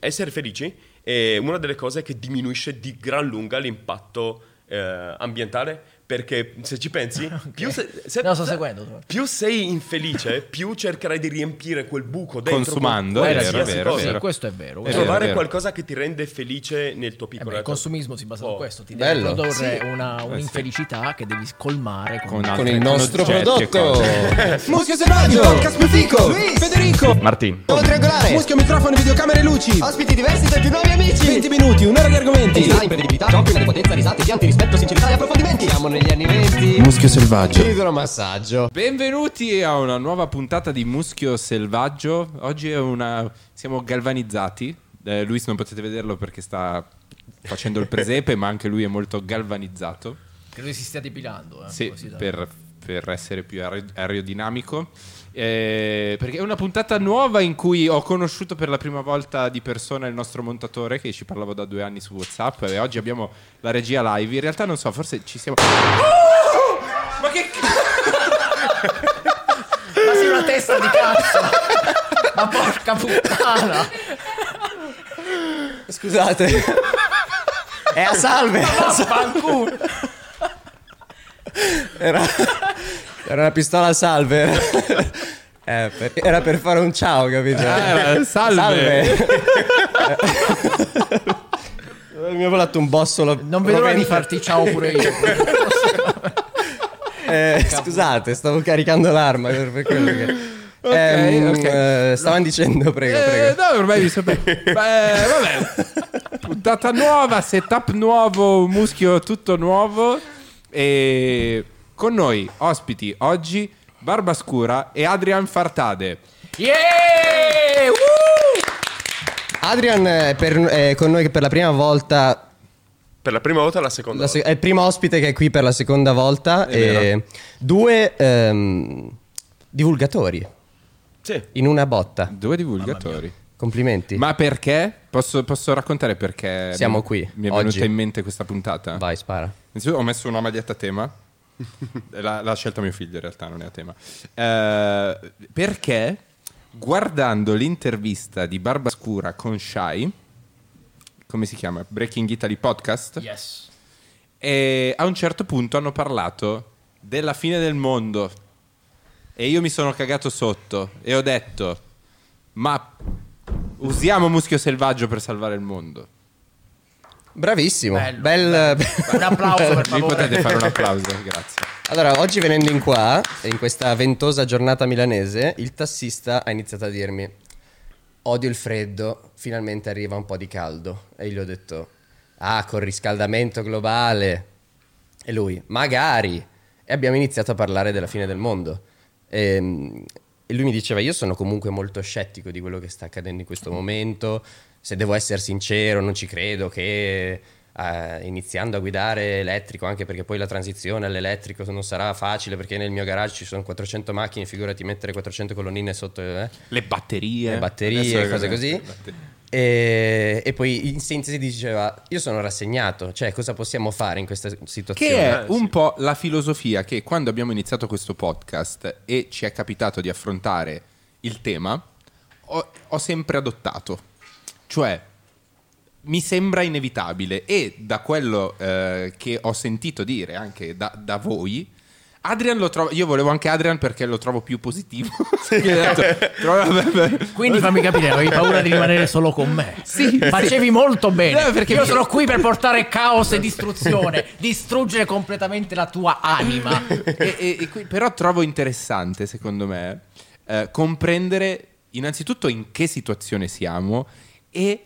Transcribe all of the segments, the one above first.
essere felici è una delle cose che diminuisce di gran lunga l'impatto eh, ambientale perché se ci pensi, più, se- se- No, sto seguendo. più sei infelice, più cercherai di riempire quel buco dentro Consumando, con è vero, è vero, vero. Sì, questo è vero. È Trovare vero. qualcosa che ti rende felice nel tuo Eh piccolo. beh, il consumismo si basa su Oh. questo, ti deve Bello. produrre Sì. una, un'infelicità che devi colmare con, Con Con il nostro prodotto. Muschio selvaggio, podcast più fico, Federico, Martin. Nuovo triangolare, muschio microfono, videocamere e luci, Ospiti diversi tra i più nuovi amici 20 minuti, un'ora di argomenti. Design, imprevedibilità, giochi, potenza, risate, pianti, rispetto, sincerità e approfondimenti Siamo negli anni 20 Muschio selvaggio. Idromassaggio Benvenuti a una nuova puntata di Muschio Selvaggio. Oggi è una... siamo galvanizzati. Eh, Luis non potete vederlo perché sta facendo il presepe, ma anche lui è molto galvanizzato. Credo si stia depilando. Eh, Sì, così da- per, per essere più aer- aerodinamico. Eh, perché è una puntata nuova in cui ho conosciuto per la prima volta di persona il nostro montatore che ci parlavo da due anni su WhatsApp e oggi abbiamo la regia live. In realtà non so, forse ci siamo... Ma che Ma sei una testa di cazzo! Ma porca puttana! Scusate È a salve Fanculo! Era, era una pistola salve Eh, per- Era per fare un ciao, capito? Eh, salve. Mi ha volato un bossolo Non vedo l'ora di farti ciao pure io. Eh, Scusate, stavo caricando l'arma per per quello che... Ehm, ok. eh, stavano dicendo, prego, Eh, prego. no, ormai mi sembra. Beh, vabbè. Puntata nuova, setup nuovo, muschio tutto nuovo. E con noi, ospiti oggi, Barba Scura e Adrian Fartade. Yeah! Woo! Adrian è, per- è con noi per la prima volta Per la prima volta o la seconda? La se- è il primo ospite che è qui per la seconda volta. E due ehm, divulgatori volta? Sì. in una botta. Due divulgatori. Complimenti. Ma perché? Posso, posso raccontare perché Siamo mi- qui, Mi è venuta oggi. in mente questa puntata? Vai, spara. Ho messo una maglietta a tema. L'ha, l'ha scelta mio figlio in realtà, non è a tema. Eh, perché guardando l'intervista di Barbascura con Shai, come si chiama? Breaking Italy Podcast, Yes. e a un certo punto hanno parlato della fine del mondo. E io mi sono cagato sotto e ho detto, ma usiamo muschio selvaggio per salvare il mondo. Bravissimo. Bello, Bel- Un applauso per Mi favore. potete fare un applauso, grazie. Allora, oggi venendo in qua, in questa ventosa giornata milanese, il tassista ha iniziato a dirmi: Odio il freddo, finalmente arriva un po' di caldo. E io gli ho detto: Ah, col riscaldamento globale. E lui: Magari. E abbiamo iniziato a parlare della fine del mondo. E, e lui mi diceva: Io sono comunque molto scettico di quello che sta accadendo in questo momento. Se devo essere sincero, non ci credo che eh, iniziando a guidare elettrico, anche perché poi la transizione all'elettrico non sarà facile perché nel mio garage ci sono 400 macchine, figurati mettere 400 colonnine sotto eh, Le batterie. le batterie, Adesso- cose così. batterie. E, e poi in sintesi diceva: Io sono rassegnato, cioè cosa possiamo fare in questa situazione? Che è Eh, un po' la filosofia che quando abbiamo iniziato questo podcast e ci è capitato di affrontare il tema, ho, ho sempre adottato. Cioè, mi sembra inevitabile e da quello eh, che ho sentito dire anche da, da voi, Adrian lo trovo. Io volevo anche Adrian perché lo trovo più positivo. Quindi fammi capire, avevi paura di rimanere solo con me. Sì, Facevi molto bene. No, perché Io mi- sono qui per portare caos e distruzione, distruggere completamente la tua anima. e, e- e qui- però trovo interessante, secondo me, eh, comprendere innanzitutto in che situazione siamo e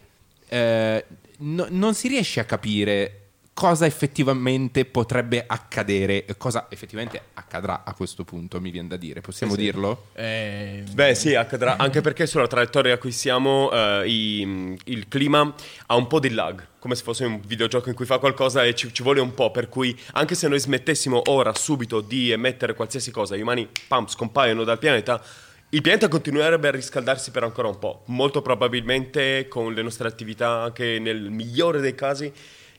eh, no- non si riesce a capire cosa effettivamente potrebbe accadere e cosa effettivamente accadrà a questo punto, mi viene da dire. Possiamo dirlo? Eh, Beh sì, accadrà, anche perché sulla traiettoria a cui siamo eh, i- il clima ha un po' di lag, come se fosse un videogioco in cui fa qualcosa e ci, ci vuole un po', per cui anche se noi smettessimo ora, subito, di emettere qualsiasi cosa, gli umani, pam, scompaiono dal pianeta, il pianeta continuerebbe a riscaldarsi per ancora un po', molto probabilmente con le nostre attività, anche nel migliore dei casi,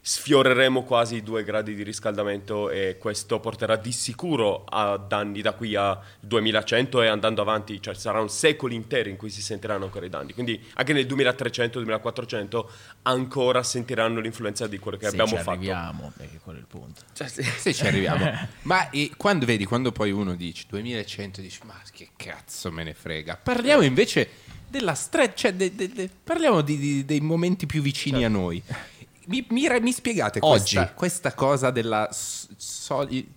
sfioreremo quasi i due gradi di riscaldamento e questo porterà di sicuro a danni da qui al 2100 e andando avanti, cioè saranno secoli interi in cui si sentiranno ancora i danni. Quindi anche nel 2300-2400 ancora sentiranno l'influenza di quello che Se abbiamo ci fatto. arriviamo, perché quello è il punto. Se ci arriviamo. ma e quando vedi, quando poi uno dice 2100, dici, ma che cazzo me ne frega. Parliamo invece della stretch, cioè de- de- de- parliamo di- di- dei momenti più vicini a noi. Mi, mi- mi spiegate questa, Oggi. questa cosa della soli-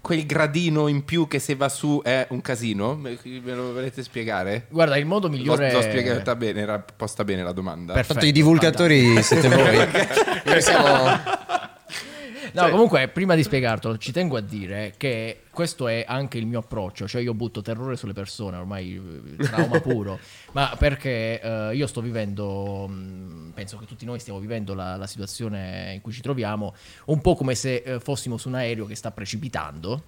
quel gradino in più che se va su è un casino? Me lo volete spiegare? Guarda, il modo L'ho, migliore l'ho spiegata bene, era posta bene la domanda. Perfetto, Tanto i divulgatori siete voi. Noi siamo... No, comunque, prima di spiegartelo, ci tengo a dire che questo è anche il mio approccio. Cioè, io butto terrore sulle persone, ormai eh, trauma puro. ma perché eh, io sto vivendo, mh, penso che tutti noi stiamo vivendo la, la situazione in cui ci troviamo, un po' come se eh, fossimo su un aereo che sta precipitando.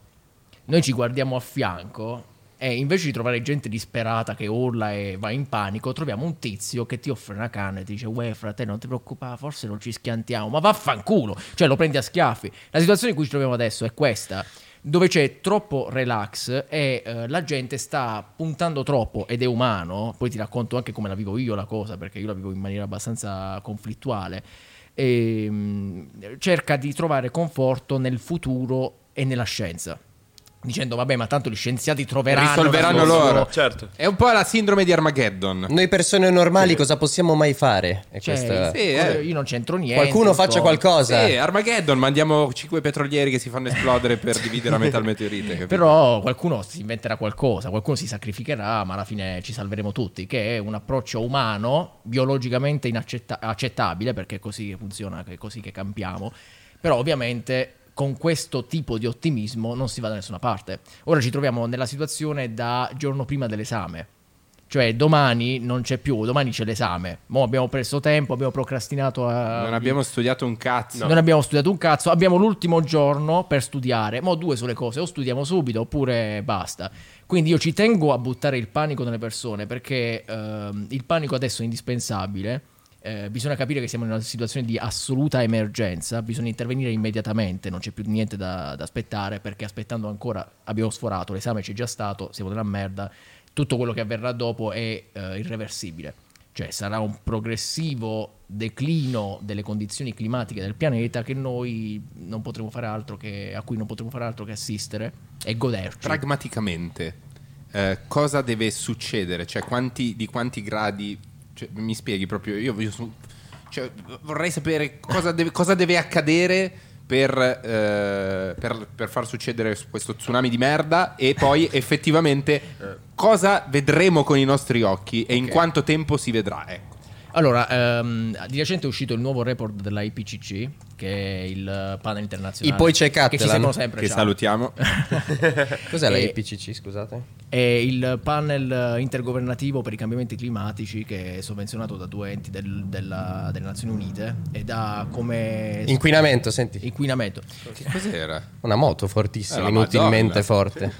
Noi ci guardiamo a fianco e invece di trovare gente disperata che urla e va in panico, troviamo un tizio che ti offre una canna e ti dice: Uè, fratello, non ti preoccupare, forse non ci schiantiamo. Ma vaffanculo! Cioè, lo prendi a schiaffi. La situazione in cui ci troviamo adesso è questa. Dove c'è troppo relax e eh, la gente sta puntando troppo ed è umano. Poi ti racconto anche come la vivo io la cosa, perché io la vivo in maniera abbastanza conflittuale. E, mh, cerca di trovare conforto nel futuro e nella scienza. Dicendo, vabbè, ma tanto gli scienziati troveranno Risolveranno loro. Certo. È un po' la sindrome di Armageddon. Noi persone normali cosa possiamo mai fare? E Cioè, questa- Sì, eh. io non c'entro niente. Qualcuno faccia qualcosa. Sì, Armageddon, mandiamo cinque petrolieri che si fanno esplodere per dividere a metà il meteorite. capito? Però qualcuno si inventerà qualcosa, qualcuno si sacrificherà, ma alla fine ci salveremo tutti, che è un approccio umano, biologicamente inaccettabile, perché è così che funziona, è così che campiamo. Però ovviamente con questo tipo di ottimismo non si va da nessuna parte. Ora ci troviamo nella situazione da giorno prima dell'esame. Cioè domani non c'è più, domani c'è l'esame. Mo abbiamo perso tempo, abbiamo procrastinato a... Non abbiamo studiato un cazzo. Non abbiamo studiato un cazzo, abbiamo l'ultimo giorno per studiare. Mo' due sono le cose, o studiamo subito oppure basta. Quindi io ci tengo a buttare il panico nelle persone perché ehm, il panico adesso è indispensabile. Eh, bisogna capire che siamo in una situazione di assoluta emergenza, bisogna intervenire immediatamente, non c'è più niente da, da aspettare perché aspettando ancora abbiamo sforato, l'esame c'è già stato, siamo nella merda, tutto quello che avverrà dopo è eh, irreversibile. Cioè sarà un progressivo declino delle condizioni climatiche del pianeta che noi non potremo fare altro che, a cui non potremo fare altro che assistere e goderci. Pragmaticamente, eh, cosa deve succedere? Cioè, quanti, di quanti gradi... cioè, mi spieghi proprio, io, io sono- cioè, vorrei sapere cosa deve, cosa deve accadere per, eh, per- per far succedere questo tsunami di merda e poi effettivamente cosa vedremo con i nostri occhi e in Ok. quanto tempo si vedrà. Ecco. Allora, ehm, di recente è uscito il nuovo report della IPCC, che è il panel internazionale. I poi c'è Che Catalan, seguono sempre. Che salutiamo. Cos'è la E- IPCC, scusate? È il panel intergovernativo per i cambiamenti climatici che è sovvenzionato da due enti del- della- delle Nazioni Unite e da come Inquinamento, senti. inquinamento. che cos'era? Una moto fortissima, Eh, inutilmente Madonna. forte.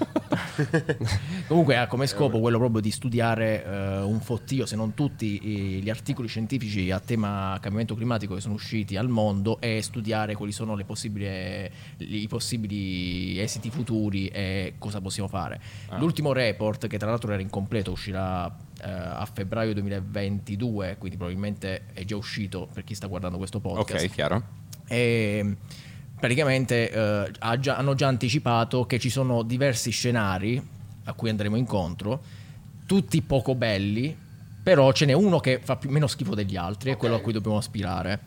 Comunque ha come scopo quello proprio di studiare eh, un fottio, se non tutti i- gli articoli scientifici a tema cambiamento climatico che sono usciti al mondo e studiare quali sono le possibili, i possibili esiti futuri e cosa possiamo fare. L'ultimo report, che tra l'altro era incompleto, uscirà eh, a febbraio 2022, quindi probabilmente è già uscito per chi sta guardando questo podcast. Ok, chiaro. E praticamente eh, ha già- hanno già anticipato che ci sono diversi scenari a cui andremo incontro, tutti poco belli, però ce n'è uno che fa più- meno schifo degli altri, è quello a cui dobbiamo aspirare.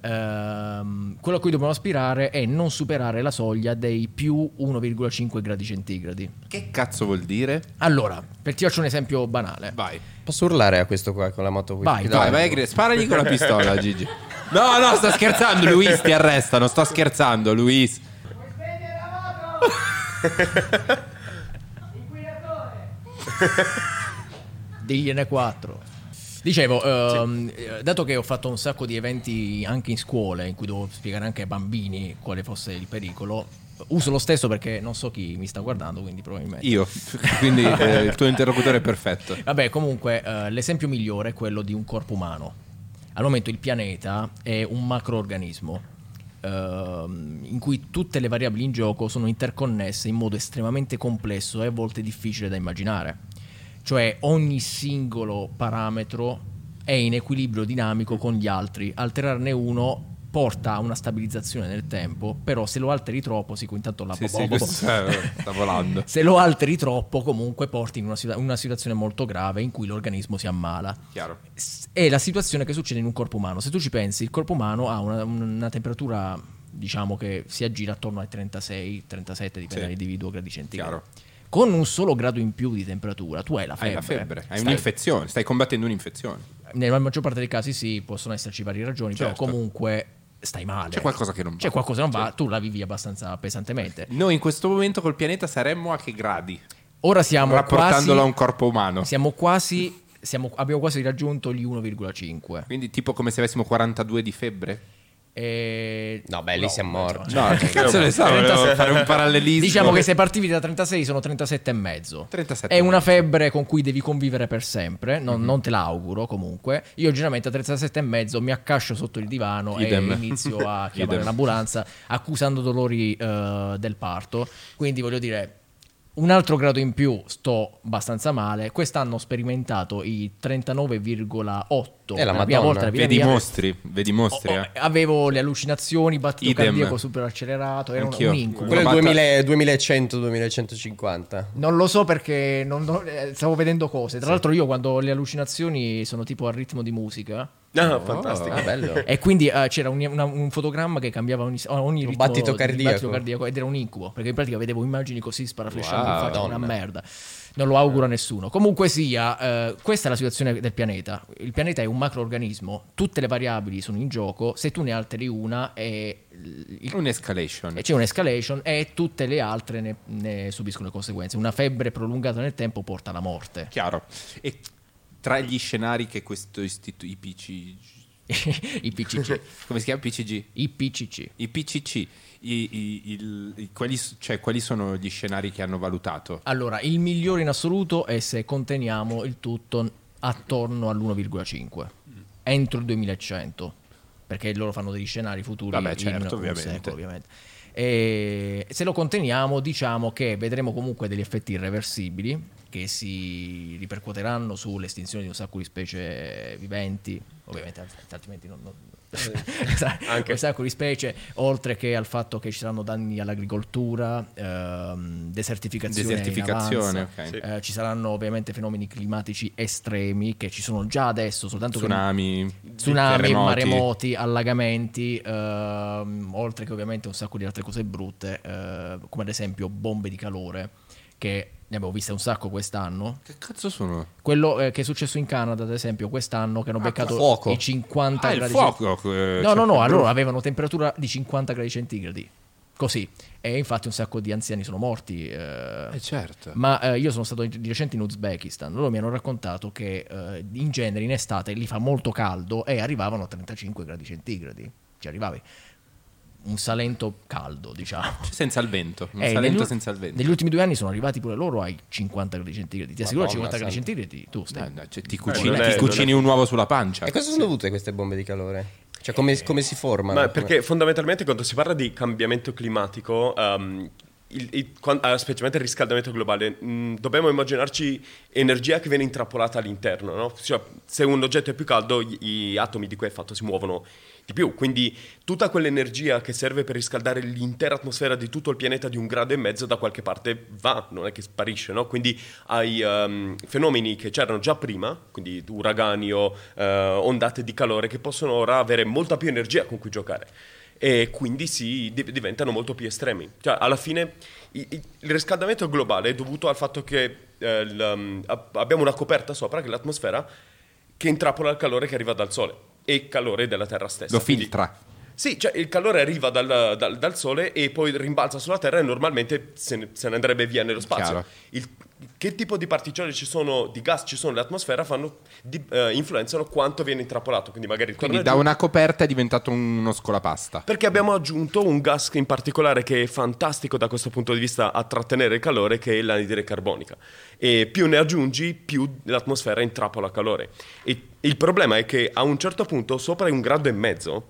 Ehm, quello a cui dobbiamo aspirare è non superare la soglia dei più 1,5 gradi centigradi. Che cazzo vuol dire? Allora, per ti faccio un esempio banale. Vai. Posso urlare a questo qua con la moto qui? Vai, Vai, vai, Gre- sparagli con la pistola, Gigi. No, no, sto scherzando, Luis, ti arrestano, sto scherzando, Luis. Digliene 4. Dicevo, ehm, eh, dato che ho fatto un sacco di eventi anche in scuole in cui dovevo spiegare anche ai bambini quale fosse il pericolo, uso lo stesso perché non so chi mi sta guardando, quindi probabilmente. Io, quindi eh, il tuo interlocutore è perfetto. Vabbè, comunque, eh, l'esempio migliore è quello di un corpo umano. Al momento il pianeta è un macroorganismo. ehm, in cui tutte le variabili in gioco sono interconnesse in modo estremamente complesso e a volte difficile da immaginare. Cioè ogni singolo parametro è in equilibrio dinamico con gli altri, alterarne uno porta a una stabilizzazione nel tempo, però se lo alteri troppo, sì, intanto la Sì, bo- sì, bo- sta, volando. se lo alteri troppo comunque porti in una, una situazione molto grave in cui l'organismo si ammala. Chiaro. È la situazione che succede in un corpo umano. Se tu ci pensi, il corpo umano ha una, una temperatura, diciamo che si aggira attorno ai 36, 37, dipende Sì. dall'individuo gradi centigradi. Chiaro. Con un solo grado in più di temperatura, tu hai la febbre. Hai la febbre, hai Stai- un'infezione, stai combattendo un'infezione. Nella maggior parte dei casi sì, possono esserci varie ragioni, Certo. però comunque stai male. C'è qualcosa che non va. C'è qualcosa che non va, tu la vivi abbastanza pesantemente. Noi in questo momento col pianeta saremmo a che gradi? Ora siamo Rapportandolo quasi a un corpo umano. Siamo quasi siamo- abbiamo quasi raggiunto gli 1,5. Quindi tipo come se avessimo 42 di febbre? E... No, beh, lì siamo morti. No, che cazzo ne so, volevo fare un parallelismo. Diciamo che se partivi da 36 sono 37 e mezzo. 37 È una mezzo. febbre con cui devi convivere per sempre, non, Mhm. non te l'auguro comunque. Io generalmente a 37 e mezzo mi accascio sotto il divano Idem. e inizio a chiamare Idem. l'ambulanza accusando dolori eh, del parto. Quindi voglio dire, un altro grado in più sto abbastanza male. Quest'anno ho sperimentato i 39,8. Eh, la prima volta vita Vedi mia. mostri, vedi mostri, Oh, eh. avevo le allucinazioni, battito Idem. cardiaco super accelerato, era un, Anch'io. un incubo. Quello è il Batta- 2000 2100, 2150. Non lo so perché non- non- eh, stavo vedendo cose. Tra l'altro io quando le allucinazioni sono tipo al ritmo di musica Ah, fantastico. Ah, bello. e quindi eh, c'era un, una- un fotogramma che cambiava ogni, ogni ritmo battito di- cardiaco. battito cardiaco ed era un incubo perché in pratica vedevo immagini così sparaflesciando Wow. in faccia, una Madonna. merda. Non lo auguro a nessuno. Comunque sia, eh, questa è la situazione del pianeta. Il pianeta è un macroorganismo, tutte le variabili sono in gioco, se tu ne alteri una e il- Un'escalation. e c'è un'escalation e tutte le altre ne, ne subiscono le conseguenze. Una febbre prolungata nel tempo porta alla morte. Chiaro. E tra gli scenari che questo istituto IPCG I PCC. come si chiama PCG? I PCC. I i- il- quali, cioè, quali sono gli scenari che hanno valutato? Allora, il migliore in assoluto è se conteniamo il tutto attorno all'1,5 entro il 2100, perché loro fanno degli scenari futuri Vabbè, certo, ovviamente. secolo, ovviamente. E se lo conteniamo, diciamo che vedremo comunque degli effetti irreversibili che si ripercuoteranno sull'estinzione di un sacco di specie viventi, ovviamente alt- altrimenti non, non- Anche. un sacco di specie, oltre che al fatto che ci saranno danni all'agricoltura, ehm, desertificazione, Desertificazione, avanza. ok. Eh, ci saranno ovviamente fenomeni climatici estremi che ci sono già adesso, soltanto che Tsunami, tsunami, terremoti. maremoti, allagamenti, ehm, oltre che ovviamente un sacco di altre cose brutte, eh, come ad esempio bombe di calore, che ne abbiamo viste un sacco quest'anno. Che cazzo sono? Quello eh, che è successo in Canada, ad esempio, quest'anno, che hanno beccato fuoco. i 50 Ah, il gradi fuoco. eh, No, cioè, no, no, allora avevano temperatura di 50 gradi centigradi. Così. E infatti un sacco di anziani sono morti. eh, Eh, certo. ma eh, io sono stato di recente in Uzbekistan. Loro mi hanno raccontato che eh, in genere in estate lì fa molto caldo e arrivavano a 35 gradi centigradi. Ci arrivavi. Un Salento caldo, diciamo. Senza il vento. Un Eh, Salento negli- senza il vento. Negli ultimi due anni sono arrivati pure loro ai 50 gradi centigradi. Ti assicuro, a Madonna 50 gradi centigradi tu stai. Eh, no, cioè, ti cucini, non è- ti cucini un uovo sulla pancia. E cosa sono dovute queste bombe di calore? Cioè, come, come si formano? Ma perché fondamentalmente quando si parla di cambiamento climatico, ehm, il- il- quan- ah, specialmente il riscaldamento globale, mh, dobbiamo immaginarci energia che viene intrappolata all'interno. no? Cioè, se un oggetto è più caldo, gli, gli atomi di cui è fatto si muovono di più. Quindi tutta quell'energia che serve per riscaldare l'intera atmosfera di tutto il pianeta di un grado e mezzo da qualche parte va, non è che sparisce. No? Quindi hai ehm, fenomeni che c'erano già prima, quindi uragani o eh, ondate di calore, che possono ora avere molta più energia con cui giocare e quindi si di- diventano molto più estremi. Cioè, alla fine il riscaldamento globale è dovuto al fatto che eh, il, um, ab- abbiamo una coperta sopra, che è l'atmosfera, che intrappola il calore che arriva dal Sole e il calore della Terra stessa. Lo Quindi- filtra. sì, cioè il calore arriva dal, dal- dal Sole e poi rimbalza sulla Terra e normalmente se ne, se ne andrebbe via nello spazio. Il- che tipo di particelle ci sono, di gas ci sono nell'atmosfera fanno, di- eh, influenzano quanto viene intrappolato. Quindi magari Quindi da giù. una coperta è diventato uno scolapasta. Perché abbiamo aggiunto un gas in particolare che è fantastico da questo punto di vista a trattenere il calore, che è l'anidride carbonica. E più ne aggiungi, più l'atmosfera intrappola calore. E il problema è che a un certo punto, sopra un grado e mezzo,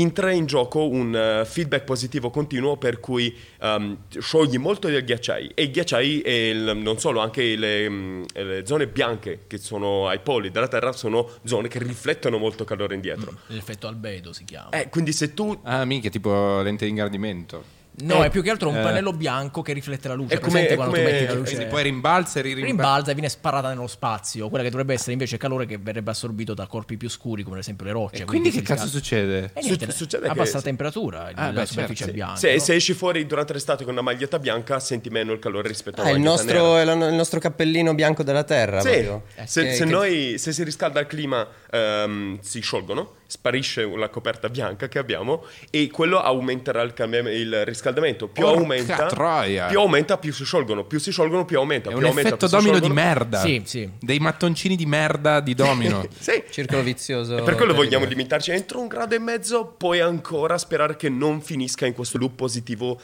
entra in gioco un eh, feedback positivo continuo per cui ehm, sciogli molto dei ghiacciai e i ghiacciai e il- non solo, anche le, mm, le zone bianche che sono ai poli della Terra sono zone che riflettono molto calore indietro. L'effetto albedo si chiama. Eh, quindi se tu Ah, minchia, tipo lente di ingrandimento. No, eh, è più che altro un eh. pannello bianco che riflette la luce. È come- è quando come- tu metti la Quindi luce. poi rimbalza e ririmbalza. rimbalza e viene sparata nello spazio. Quella che dovrebbe essere invece calore che verrebbe assorbito da corpi più scuri, come ad esempio le rocce. E quindi che si cazzo succede? E niente, Su- succede abbassa che- la temperatura, Ah, la beh, superficie certo, sì. bianca. se, no? se esci fuori durante l'estate con una maglietta bianca senti meno il calore rispetto Ah, alla il maglietta nostro, nera. è il nostro cappellino bianco della Terra. Sì, se, Che- se che- noi, se si riscalda il clima ehm, si sciolgono, sparisce la coperta bianca che abbiamo e quello aumenterà il, cambiam- il riscaldamento. Più Porca aumenta, troia. più aumenta, più si sciolgono. Più si sciolgono, più aumenta. È più un aumenta, effetto domino di merda. Sì, sì. Dei mattoncini di merda di domino. Sì. Circolo vizioso. E per quello vogliamo limitarci entro un grado e mezzo, poi ancora sperare che non finisca in questo loop positivo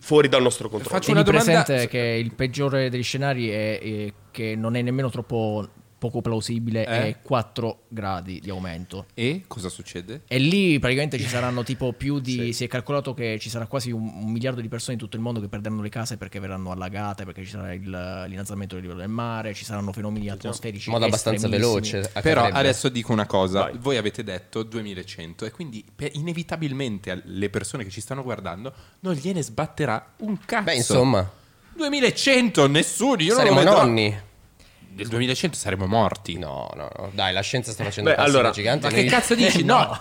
fuori dal nostro controllo. Faccio Tieni una domanda- presente che il peggiore degli scenari è, è che non è nemmeno troppo poco plausibile, Eh? è 4 gradi di aumento. e cosa succede? E lì praticamente ci saranno tipo più di... Si è calcolato che ci sarà quasi un, un miliardo di persone in tutto il mondo che perderanno le case perché verranno allagate, perché ci sarà il- l'innalzamento del livello del mare, ci saranno fenomeni atmosferici. In modo abbastanza veloce. Però adesso dico una cosa, Vai. voi avete detto 2100 e quindi per- inevitabilmente alle persone che ci stanno guardando non gliene sbatterà un cazzo. Beh, insomma, 2100, nessuno, io saremo non lo vedrò. nonni. Nel 2100 saremo morti. No, no, no. Dai, la scienza sta facendo Beh, passi allora, giganti. Ma che noi- cazzo dici? no.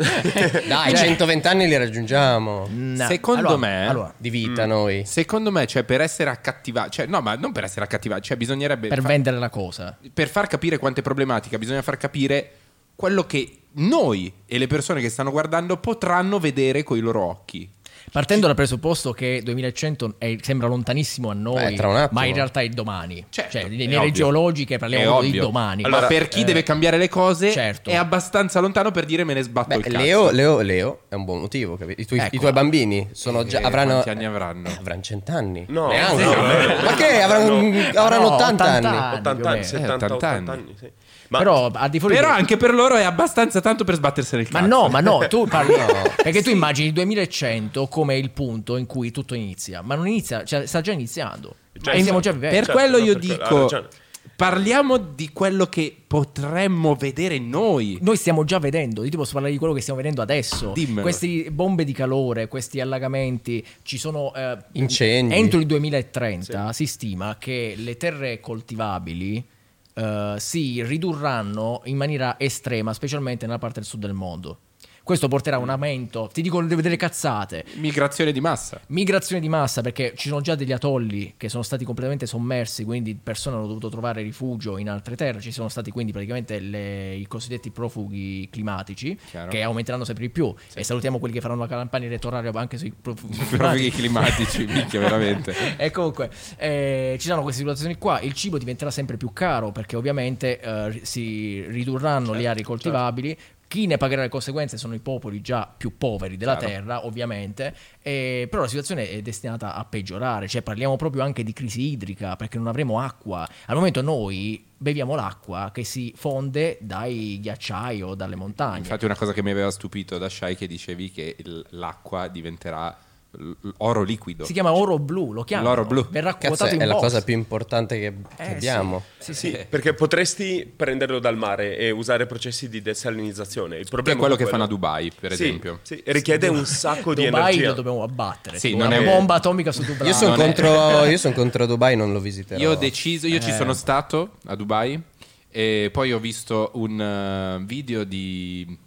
Dai, 120 anni li raggiungiamo. No. Secondo Allora- me- allora, Di vita noi. Secondo me, cioè, per essere accattivati, cioè, no, ma non per essere accattivati, cioè, bisognerebbe. per fa- vendere la cosa. per far capire quanto è problematica, bisogna far capire quello che noi e le persone che stanno guardando potranno vedere coi loro occhi. Partendo dal presupposto che 2100 è- sembra lontanissimo a noi, Beh, ma in realtà è domani. Certo, cioè, nelle ovvio. geologiche È parliamo di domani. Ma Allora, per chi eh, deve cambiare le cose certo. è abbastanza lontano per dire me ne sbatto Beh, il cazzo. Leo, Leo, Leo è un buon motivo, capito? I tuoi, Ecco. i tuoi bambini sono già, Eh, avranno... quanti anni avranno? Eh, avranno cent'anni. No, Neanche. no, no. Ma che? Avranno, avranno No, 80, 80 anni. anni. 80 più o anni, meno. 70, 80 80 anni. anni. sì. Ma Però al di fuori Però di- anche per loro è abbastanza tanto per sbattersene il Ma cazzo. no, ma no, tu parli No. perché tu immagini il 2100 come il punto in cui tutto inizia, ma non inizia, cioè sta già iniziando. Ma stiamo già vivendo. Per Certo, quello io per dico parliamo di quello che potremmo vedere noi. Noi stiamo già vedendo, io ti posso parlare di quello che stiamo vedendo adesso. Dimmelo. Queste bombe di calore, questi allagamenti, ci sono... eh, Incendi. Entro il 2030 si stima che le terre coltivabili eh, si ridurranno in maniera estrema, specialmente nella parte del sud del mondo. Questo porterà a un aumento, ti dico delle cazzate, Migrazione di massa. Migrazione di massa perché ci sono già degli atolli che sono stati completamente sommersi, quindi persone hanno dovuto trovare rifugio in altre terre, ci sono stati quindi praticamente le- i cosiddetti profughi climatici Chiaro. che aumenteranno sempre di più e salutiamo quelli che faranno la campagna elettorale anche sui profughi Profughi climatici. climatici, minchia, veramente. e comunque eh, ci sono queste situazioni qua, il cibo diventerà sempre più caro perché ovviamente eh, si ridurranno le aree coltivabili. Chi ne pagherà le conseguenze sono i popoli già più poveri della Chiaro. terra, ovviamente, e- però la situazione è destinata a peggiorare, cioè parliamo proprio anche di crisi idrica perché non avremo acqua. Al momento noi beviamo l'acqua che si fonde dai ghiacciai o dalle montagne. Infatti una cosa che mi aveva stupito da Shai che dicevi che l'acqua diventerà oro liquido. Si chiama oro blu, lo chiamano. L'oro blu. Verrà Cazzo, quotato in è la cosa più importante che, Eh, abbiamo. Sì, Sì, sì. perché potresti prenderlo dal mare e usare processi di desalinizzazione. Il Che è problema quello è che fanno a Dubai, per Sì, esempio. Sì, richiede un sacco di Dubai energia. lo dobbiamo abbattere. Sì, non una è- bomba atomica su Dubai. Io sono è- contro, io son contro Dubai, non lo visiterò. Io ho deciso, io ci Eh. sono stato a Dubai e poi ho visto un eh, video di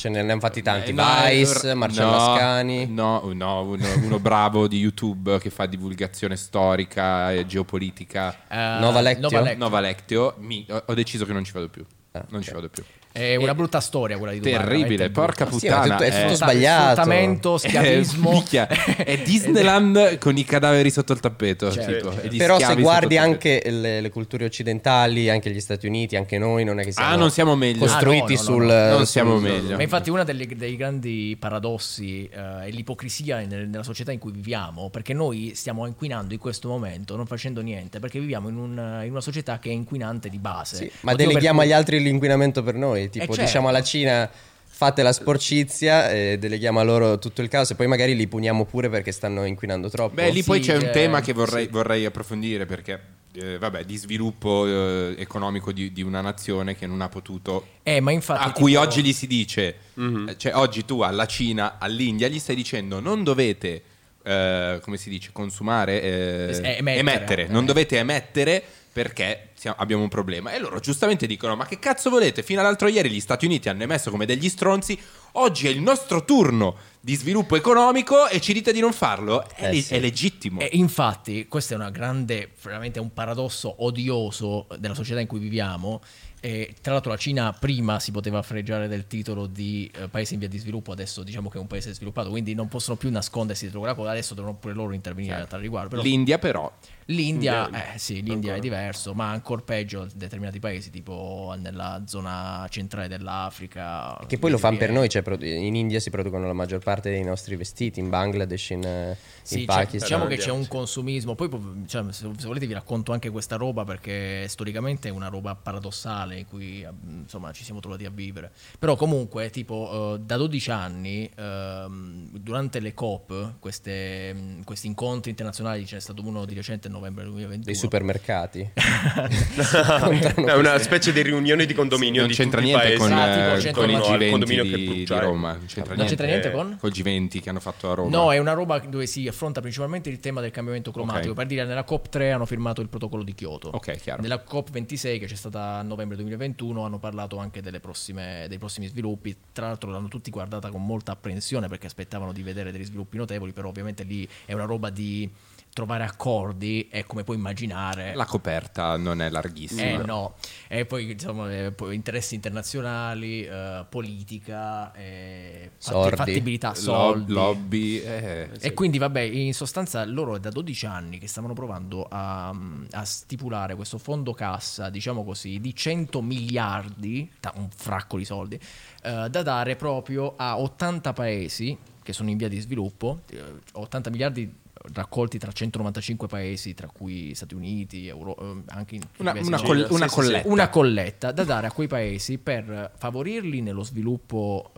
Ce ne hanno fatti tanti. Eh, no, Vice, eh, Marcello no, Ascani. No, no, uno, uno bravo di YouTube che fa divulgazione storica e geopolitica. Eh, Nova Lectio? Nova Lectio. Nova Lectio, mi- ho ho deciso che non ci vado più. Ah, non ok. ci vado più. È una brutta storia quella di Dubai. Terribile, porca brutta. Sì, puttana. tutto- è eh. tutto sbagliato. Sfruttamento, Eh, schiavismo. minchia, è Disneyland con i cadaveri sotto il tappeto. Certo. tipo, gli Però se guardi anche le, le culture occidentali, anche gli Stati Uniti, anche noi, non è che siamo Ah, non siamo meglio. costruiti Ah, no, no, sul... no, no. Non sul- siamo meglio. Ma infatti uno delle- dei grandi paradossi eh, è l'ipocrisia nel- nella società in cui viviamo, perché noi stiamo inquinando in questo momento, non facendo niente, perché viviamo in, un- in una società che è inquinante di base. Sì, ma deleghiamo agli altri l'inquinamento per noi. Tipo, certo. diciamo alla Cina, fate la sporcizia e deleghiamo a loro tutto il caos e poi magari li puniamo pure perché stanno inquinando troppo. Beh, lì poi Sì, c'è un eh, tema che vorrei, sì. vorrei approfondire perché, eh, vabbè, di sviluppo eh, economico di, di una nazione che non ha potuto Eh, ma infatti... a cui tipo- oggi gli si dice, eh, cioè oggi tu alla Cina, all'India, gli stai dicendo non dovete, eh, come si dice, consumare, eh, Eh, emettere. non Eh. dovete emettere perché abbiamo un problema. E loro giustamente dicono, ma che cazzo volete? Fino all'altro ieri gli Stati Uniti hanno emesso come degli stronzi, oggi è il nostro turno di sviluppo economico e ci dite di non farlo? È, Eh le- sì. è legittimo. E infatti, questo è una grande, veramente un paradosso odioso della società in cui viviamo. E, tra l'altro la Cina prima si poteva freggiare del titolo di eh, paese in via di sviluppo, adesso diciamo che è un paese sviluppato, quindi non possono più nascondersi dietro quella cosa, adesso devono pure loro intervenire a tal riguardo. Però L'India però... L'India, eh, sì, l'India è diverso, ma ancora peggio determinati paesi, tipo nella zona centrale dell'Africa. Che poi lo fanno per noi, cioè, in India si producono la maggior parte dei nostri vestiti, in Bangladesh, in, eh, Sì, in cioè, Pakistan. diciamo che c'è un sì. consumismo. Poi, cioè, se, se volete, vi racconto anche questa roba perché storicamente è una roba paradossale in cui eh, insomma ci siamo trovati a vivere. Però, comunque, tipo, eh, da 12 anni, ehm, durante le COP, queste, mh, questi incontri internazionali, ce n'è stato uno di recente a novembre 2021. dei supermercati. È una specie di riunione di condominio non di c'entra niente con, Ah, tipo eh, centro con il commerciale. G20 condominio che di, di bruciare. Roma. Non c'entra non c'entra niente Eh, con? Col G20 che hanno fatto a Roma. No, è una roba dove si affronta principalmente il tema del cambiamento climatico. Ok. Per dire, nella COP3 hanno firmato il protocollo di Kyoto. Ok, chiaro. Nella COP26 che c'è stata a novembre 2021 hanno parlato anche delle prossime- dei prossimi sviluppi. Tra l'altro l'hanno tutti guardata con molta apprensione perché aspettavano di vedere degli sviluppi notevoli, però ovviamente lì è una roba di trovare accordi e come puoi immaginare... La coperta non è larghissima. Eh no, e poi insomma eh, poi interessi internazionali, eh, politica, eh, Soldi. fattibilità, Lo- soldi. lobby. eh, E quindi, vabbè, in sostanza loro è da 12 anni che stavano provando a, a stipulare questo fondo cassa, diciamo così, di 100 miliardi, un fracco di soldi, eh, da dare proprio a 80 paesi che sono in via di sviluppo, eh, 80 miliardi raccolti tra 195 paesi, tra cui Stati Uniti, Euro- eh, anche in Una, una in col- Cina. una Sì, colletta. Una colletta da dare a quei paesi per favorirli nello sviluppo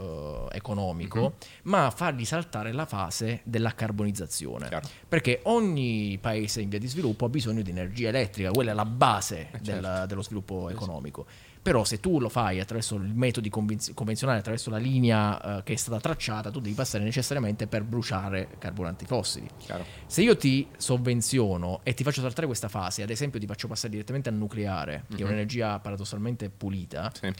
eh, economico, ma fargli saltare la fase della carbonizzazione. Chiaro. Perché ogni paese in via di sviluppo ha bisogno di energia elettrica, quella è la base del- dello sviluppo economico. Però se tu lo fai attraverso i metodi convenz- convenzionali, attraverso la linea eh, che è stata tracciata, tu devi passare necessariamente per bruciare carburanti fossili. Chiaro. Se io ti sovvenziono e ti faccio saltare questa fase, ad esempio ti faccio passare direttamente al nucleare, che è un'energia paradossalmente pulita, Sì.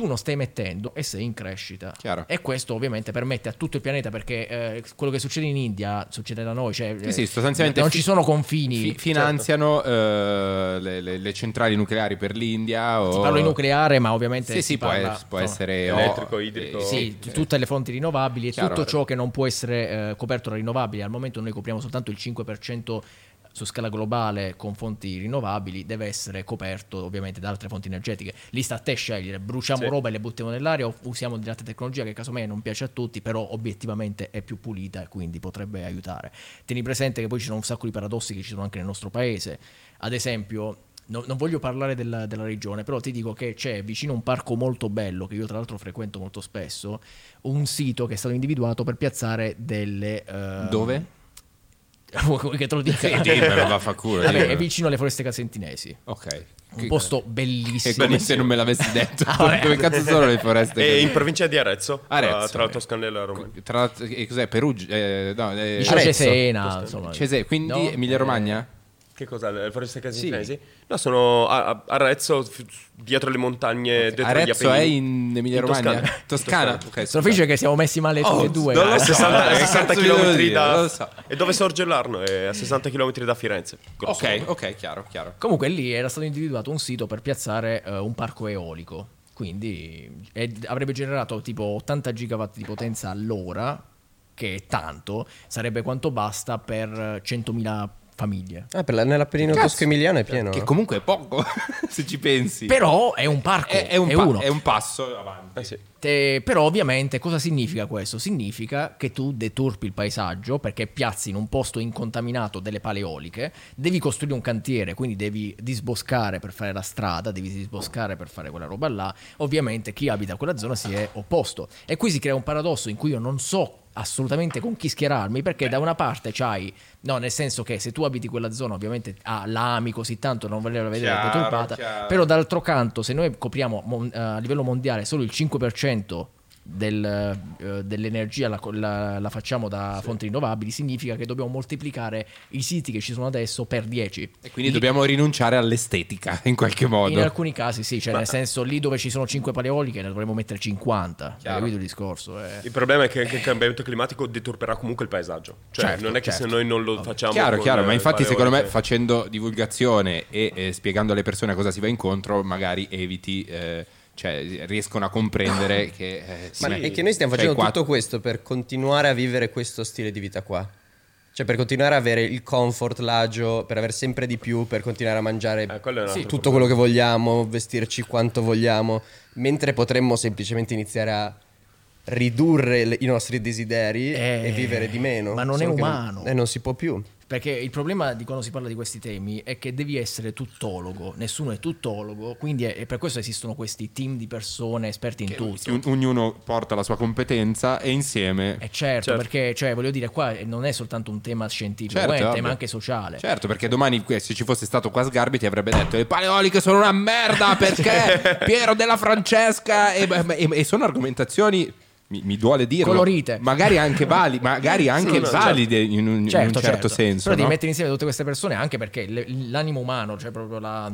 Tu non stai mettendo e sei in crescita. Chiaro. E questo ovviamente permette a tutto il pianeta, perché eh, quello che succede in India succede da noi, cioè, Sì, sì, eh, sostanzialmente non fi- ci sono confini. Fi- finanziano eh, le, le- le centrali nucleari per l'India. O... Si parla di nucleare, ma ovviamente Sì, si sì, può, parla, es- può insomma, essere Elettrico, idrico. eh, Sì, t- tutte le fonti rinnovabili e Chiaro. tutto ciò che non può essere eh, coperto da rinnovabili. Al momento noi copriamo soltanto il 5% su scala globale con fonti rinnovabili, deve essere coperto ovviamente da altre fonti energetiche. Lì sta a te scegliere, bruciamo Sì. roba e le buttiamo nell'aria o usiamo di altra tecnologia che casomai non piace a tutti, però obiettivamente è più pulita e quindi potrebbe aiutare. Tieni presente che poi ci sono un sacco di paradossi che ci sono anche nel nostro paese. Ad esempio, no- non voglio parlare della, della regione, però ti dico che c'è vicino a un parco molto bello, che io tra l'altro frequento molto spesso, un sito che è stato individuato per piazzare delle... ehm, Dove? Vuoi che te lo dica? Sì, dimmelo, vaffanculo, Vabbè, dimmelo. è vicino alle foreste casentinesi. Ok. Un posto bellissimo. È come se non me l'avessi detto. Ah, vabbè. Dove cazzo sono le foreste? E in provincia di Arezzo, Arezzo, tra, la eh. Toscana e la Roma. Tra, e cos'è? Perugia? Eh, no, eh, a Arezzo. Cesena, insomma. Cesè, quindi No? Emilia Romagna? Che cos'è? Le foreste casinesi? No, sono a, a Arezzo, f- dietro le montagne, gli Arezzo è in Emilia In Romagna? Toscana. Toscana? Ok, Sono felice che siamo messi male tutti Oh, e due. A so. 60, Che 60 cazzo vi devo km dire? Da... so. E dove sorge l'Arno? È a 60 km da Firenze. grosso Ok, modo. ok, chiaro, chiaro. Comunque lì era stato individuato un sito per piazzare eh, un parco eolico. Quindi eh, avrebbe generato tipo 80 gigawatt di potenza all'ora, che è tanto, sarebbe quanto basta per eh, 100.000 famiglie. Ah, per la- nell'Appennino tosco-emiliano è pieno. Che comunque è poco, se ci pensi. Però è un parco, è, è un è pa- uno. è un passo avanti. Eh sì. Te- però ovviamente cosa significa questo? Significa che tu deturpi il paesaggio perché piazzi in un posto incontaminato delle pale eoliche, devi costruire un cantiere, quindi devi disboscare per fare la strada, devi disboscare per fare quella roba là. Ovviamente chi abita quella zona si è opposto. E qui si crea un paradosso in cui io non so assolutamente con chi schierarmi perché da una parte c'hai no nel senso che se tu abiti quella zona ovviamente ah, la ami così tanto non volerla vedere Chiaro, deturpata chiaro. però d'altro canto se noi copriamo mon- a livello mondiale solo il 5% del, eh, dell'energia la, la- la facciamo da fonti rinnovabili significa che dobbiamo moltiplicare i siti che ci sono adesso per 10 E quindi dobbiamo rinunciare all'estetica in qualche modo. in alcuni casi sì, cioè nel senso lì dove ci sono 5 paleoliche ne dovremmo mettere 50. Hai capito il discorso? eh. Il problema è che, che il cambiamento climatico deturperà comunque il paesaggio. Cioè, Certo, non è che certo. se noi non lo facciamo. Chiaro, chiaro, ma infatti secondo me facendo divulgazione e eh, spiegando alle persone a cosa si va incontro, magari eviti, eh, cioè riescono a comprendere che... eh, Ma sì, è che noi stiamo cioè, facendo quattro- tutto questo per continuare a vivere questo stile di vita qua. Cioè per continuare a avere il comfort, l'agio, per avere sempre di più, per continuare a mangiare Eh, è altro tutto quello che vogliamo, vestirci quanto vogliamo, mentre potremmo semplicemente iniziare a ridurre le- i nostri desideri Eh, e vivere di meno. ma non è Solo che umano. E non si può più. Perché il problema di quando si parla di questi temi è che devi essere tuttologo, nessuno è tuttologo, quindi è, per questo esistono questi team di persone esperti in tutto. Un- ognuno porta la sua competenza e insieme... E certo, Certo. perché cioè, voglio dire, qua non è soltanto un tema scientifico, Certo, è un ovvio. tema anche sociale. Certo, perché domani que- se ci fosse stato qua Sgarbi ti avrebbe detto le paleoliche sono una merda perché Piero della Francesca e, e- e sono argomentazioni mi, mi duole dirlo Colorite. magari anche, vali- magari anche certo. valide in un, in un Certo, certo, certo. senso Però devi no? mettere insieme tutte queste persone anche perché l'animo umano, cioè proprio la,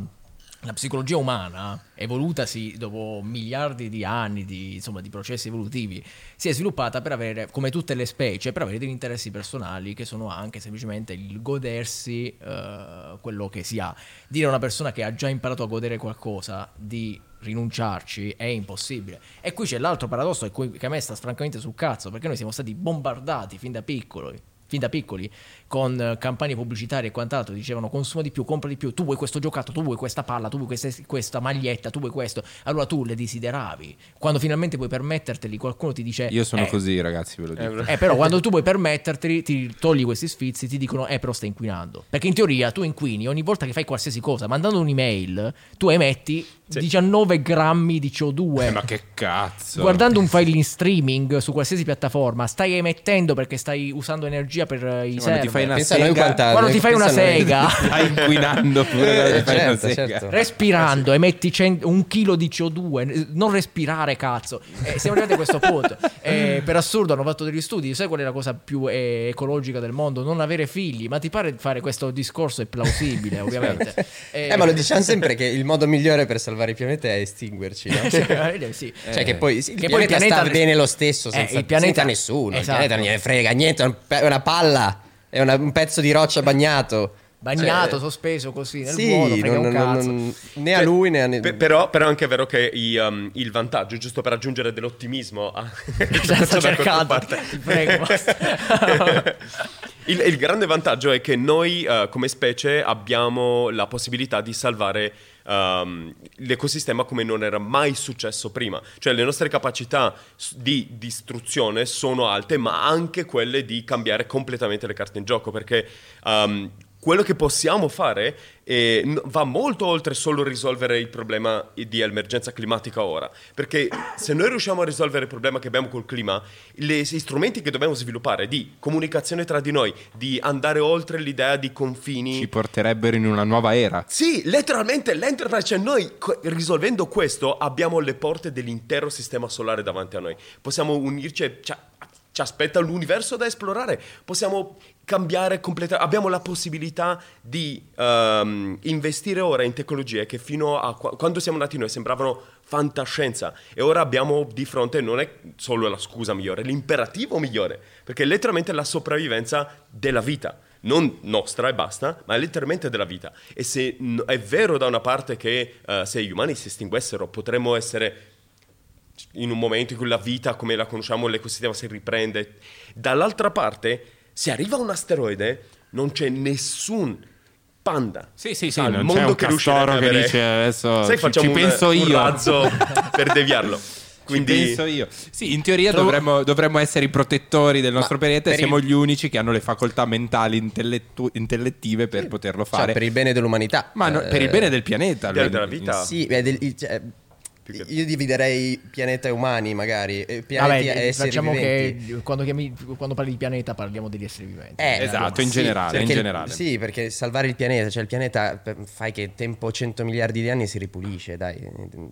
la psicologia umana, evolutasi dopo miliardi di anni di, insomma, di processi evolutivi, si è sviluppata per avere, come tutte le specie, per avere degli interessi personali che sono anche semplicemente il godersi eh, quello che si ha. Dire a una persona che ha già imparato a godere qualcosa di rinunciarci è impossibile. E qui c'è l'altro paradosso che a me sta francamente sul cazzo, perché noi siamo stati bombardati fin da piccoli fin da piccoli con eh, campagne pubblicitarie e quant'altro dicevano consuma di più, compra di più, tu vuoi questo giocattolo, tu vuoi questa palla, tu vuoi queste- questa maglietta, tu vuoi questo, allora tu le desideravi. Quando finalmente puoi permetterteli, qualcuno ti dice io sono eh, così ragazzi ve lo dico eh, però quando tu puoi permetterti, ti togli questi sfizi, ti dicono, eh, però stai inquinando. Perché in teoria tu inquini ogni volta che fai qualsiasi cosa, mandando un'email, tu emetti 19 grammi di CO2. Eh, ma che cazzo Guardando un file in streaming su qualsiasi piattaforma, stai emettendo perché stai usando energia per eh, i quando server. Fai una Pensa sega quanta- Quando ti fai una sega, stai inquinando pure Eh, certo, certo. respirando, emetti cen- un chilo di CO2, non respirare cazzo. Eh, siamo arrivati a questo punto. Eh, per assurdo hanno fatto degli studi, sai qual è la cosa più eh, ecologica del mondo? Non avere figli, ma ti pare fare questo discorso è plausibile, ovviamente. Eh, ma lo diciamo sempre che il modo migliore per salvare il pianeta è estinguerci, no? Cioè, sì. Cioè che poi sì, il, Che poi il pianeta pianeta- sta bene lo stesso Eh, senza, il pianeta- senza nessuno, Esatto. il pianeta non gliene frega niente, è una palla, è una- un pezzo di roccia bagnato. Bagnato, Cioè, sospeso così nel sì, vuoto, frega non- un cazzo. non- né a lui né a ne- Pe- però, però è anche vero che i, um, il vantaggio, giusto per aggiungere dell'ottimismo, a... Sto da questa cercando, ti prego, il, il grande vantaggio è che noi eh, come specie abbiamo la possibilità di salvare um, l'ecosistema come non era mai successo prima. Cioè le nostre capacità di distruzione sono alte, ma anche quelle di cambiare completamente le carte in gioco, perché um, quello che possiamo fare n- va molto oltre solo risolvere il problema di emergenza climatica ora. Perché se noi riusciamo a risolvere il problema che abbiamo col clima, gli strumenti che dobbiamo sviluppare di comunicazione tra di noi, di andare oltre l'idea di confini. ci porterebbero in una nuova era Sì, letteralmente l'Enterprise, cioè noi risolvendo questo abbiamo le porte dell'intero sistema solare davanti a noi. Possiamo unirci, cioè, ci aspetta l'universo da esplorare, possiamo cambiare completamente, abbiamo la possibilità di ehm, investire ora in tecnologie che fino a qua- quando siamo nati noi sembravano fantascienza e ora abbiamo di fronte non è solo la scusa migliore, l'imperativo migliore, perché è letteralmente la sopravvivenza della vita non nostra e basta, ma letteralmente della vita. E se è vero da una parte che eh, se gli umani si estinguessero potremmo essere in un momento in cui la vita come la conosciamo, l'ecosistema si riprende, dall'altra parte se arriva un asteroide non c'è nessun panda Sì, sì, sì, al non c'è mondo un che che dice, adesso Sai, ci- facciamo ci un- penso un io. razzo per deviarlo. Quindi Ci penso io. Sì, in teoria Trovo- dovremmo, dovremmo essere i protettori del nostro pianeta e siamo il- gli unici che hanno le facoltà mentali intellettu- intellettive per poterlo Cioè, fare. per il bene dell'umanità. Ma no- Eh, per il bene del pianeta. Del- della vita. Sì, beh, del- il- cioè, che- io dividerei pianeta e umani, magari. Pianeti Vabbè, e esseri facciamo viventi. che quando, chiami- quando parli di pianeta parliamo degli esseri viventi. Eh, Esatto, in sì, generale, in perché- generale. Sì, perché salvare il pianeta, cioè il pianeta fai che tempo 100 miliardi di anni si ripulisce, dai.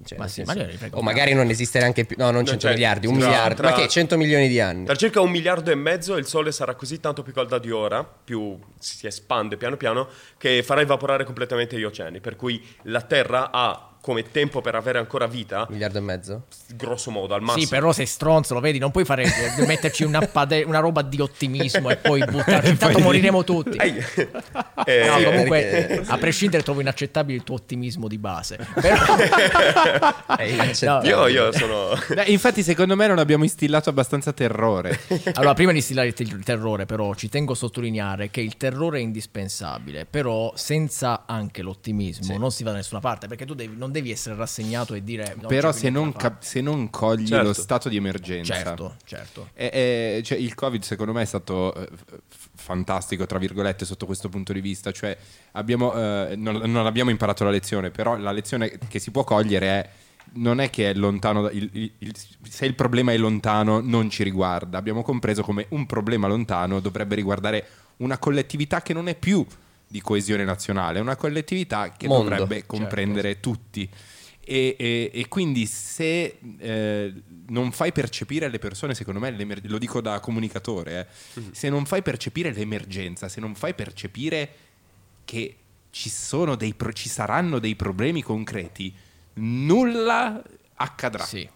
Cioè, Ma sì, magari o magari non esiste neanche più, no, non 100 c'è- miliardi, un tra- miliardo, tra- ma che 100 milioni di anni. Tra circa un miliardo e mezzo il Sole sarà così tanto più caldo di ora, più si espande piano piano, che farà evaporare completamente gli oceani. Per cui la Terra ha come tempo per avere ancora vita, Un miliardo e mezzo? grosso modo, al massimo. Sì, però sei stronzo, lo vedi, non puoi fare eh, metterci una, pade- una roba di ottimismo e poi buttarci. Intanto moriremo tutti. Eh, No, sì, comunque, perché- a prescindere, trovo inaccettabile il tuo ottimismo di base. Però, È inaccettabile. io, io sono... Beh, infatti, secondo me non abbiamo instillato abbastanza terrore. allora, prima di instillare il, te- il terrore, però, ci tengo a sottolineare che il terrore è indispensabile. Però, senza anche l'ottimismo, non si va da nessuna parte. Perché tu devi- non devi essere rassegnato e dire. "Non Però se non, da fare". cap- se non cogli Certo. lo stato di emergenza. Certo, certo. E- e- cioè, il Covid secondo me è stato eh, f- fantastico, tra virgolette, sotto questo punto di vista. Cioè, abbiamo, eh, non, non abbiamo imparato la lezione, però la lezione che si può cogliere è non è che è lontano, da- il- il- il- se il problema è lontano non ci riguarda. Abbiamo compreso come un problema lontano dovrebbe riguardare una collettività che non è più di coesione nazionale, è una collettività che Mondo, dovrebbe comprendere tutti. E, e- e quindi se eh, non fai percepire alle persone, secondo me, lo dico da comunicatore, eh, se non fai percepire l'emergenza, se non fai percepire che ci, sono dei pro- ci saranno dei problemi concreti, nulla accadrà. Sì.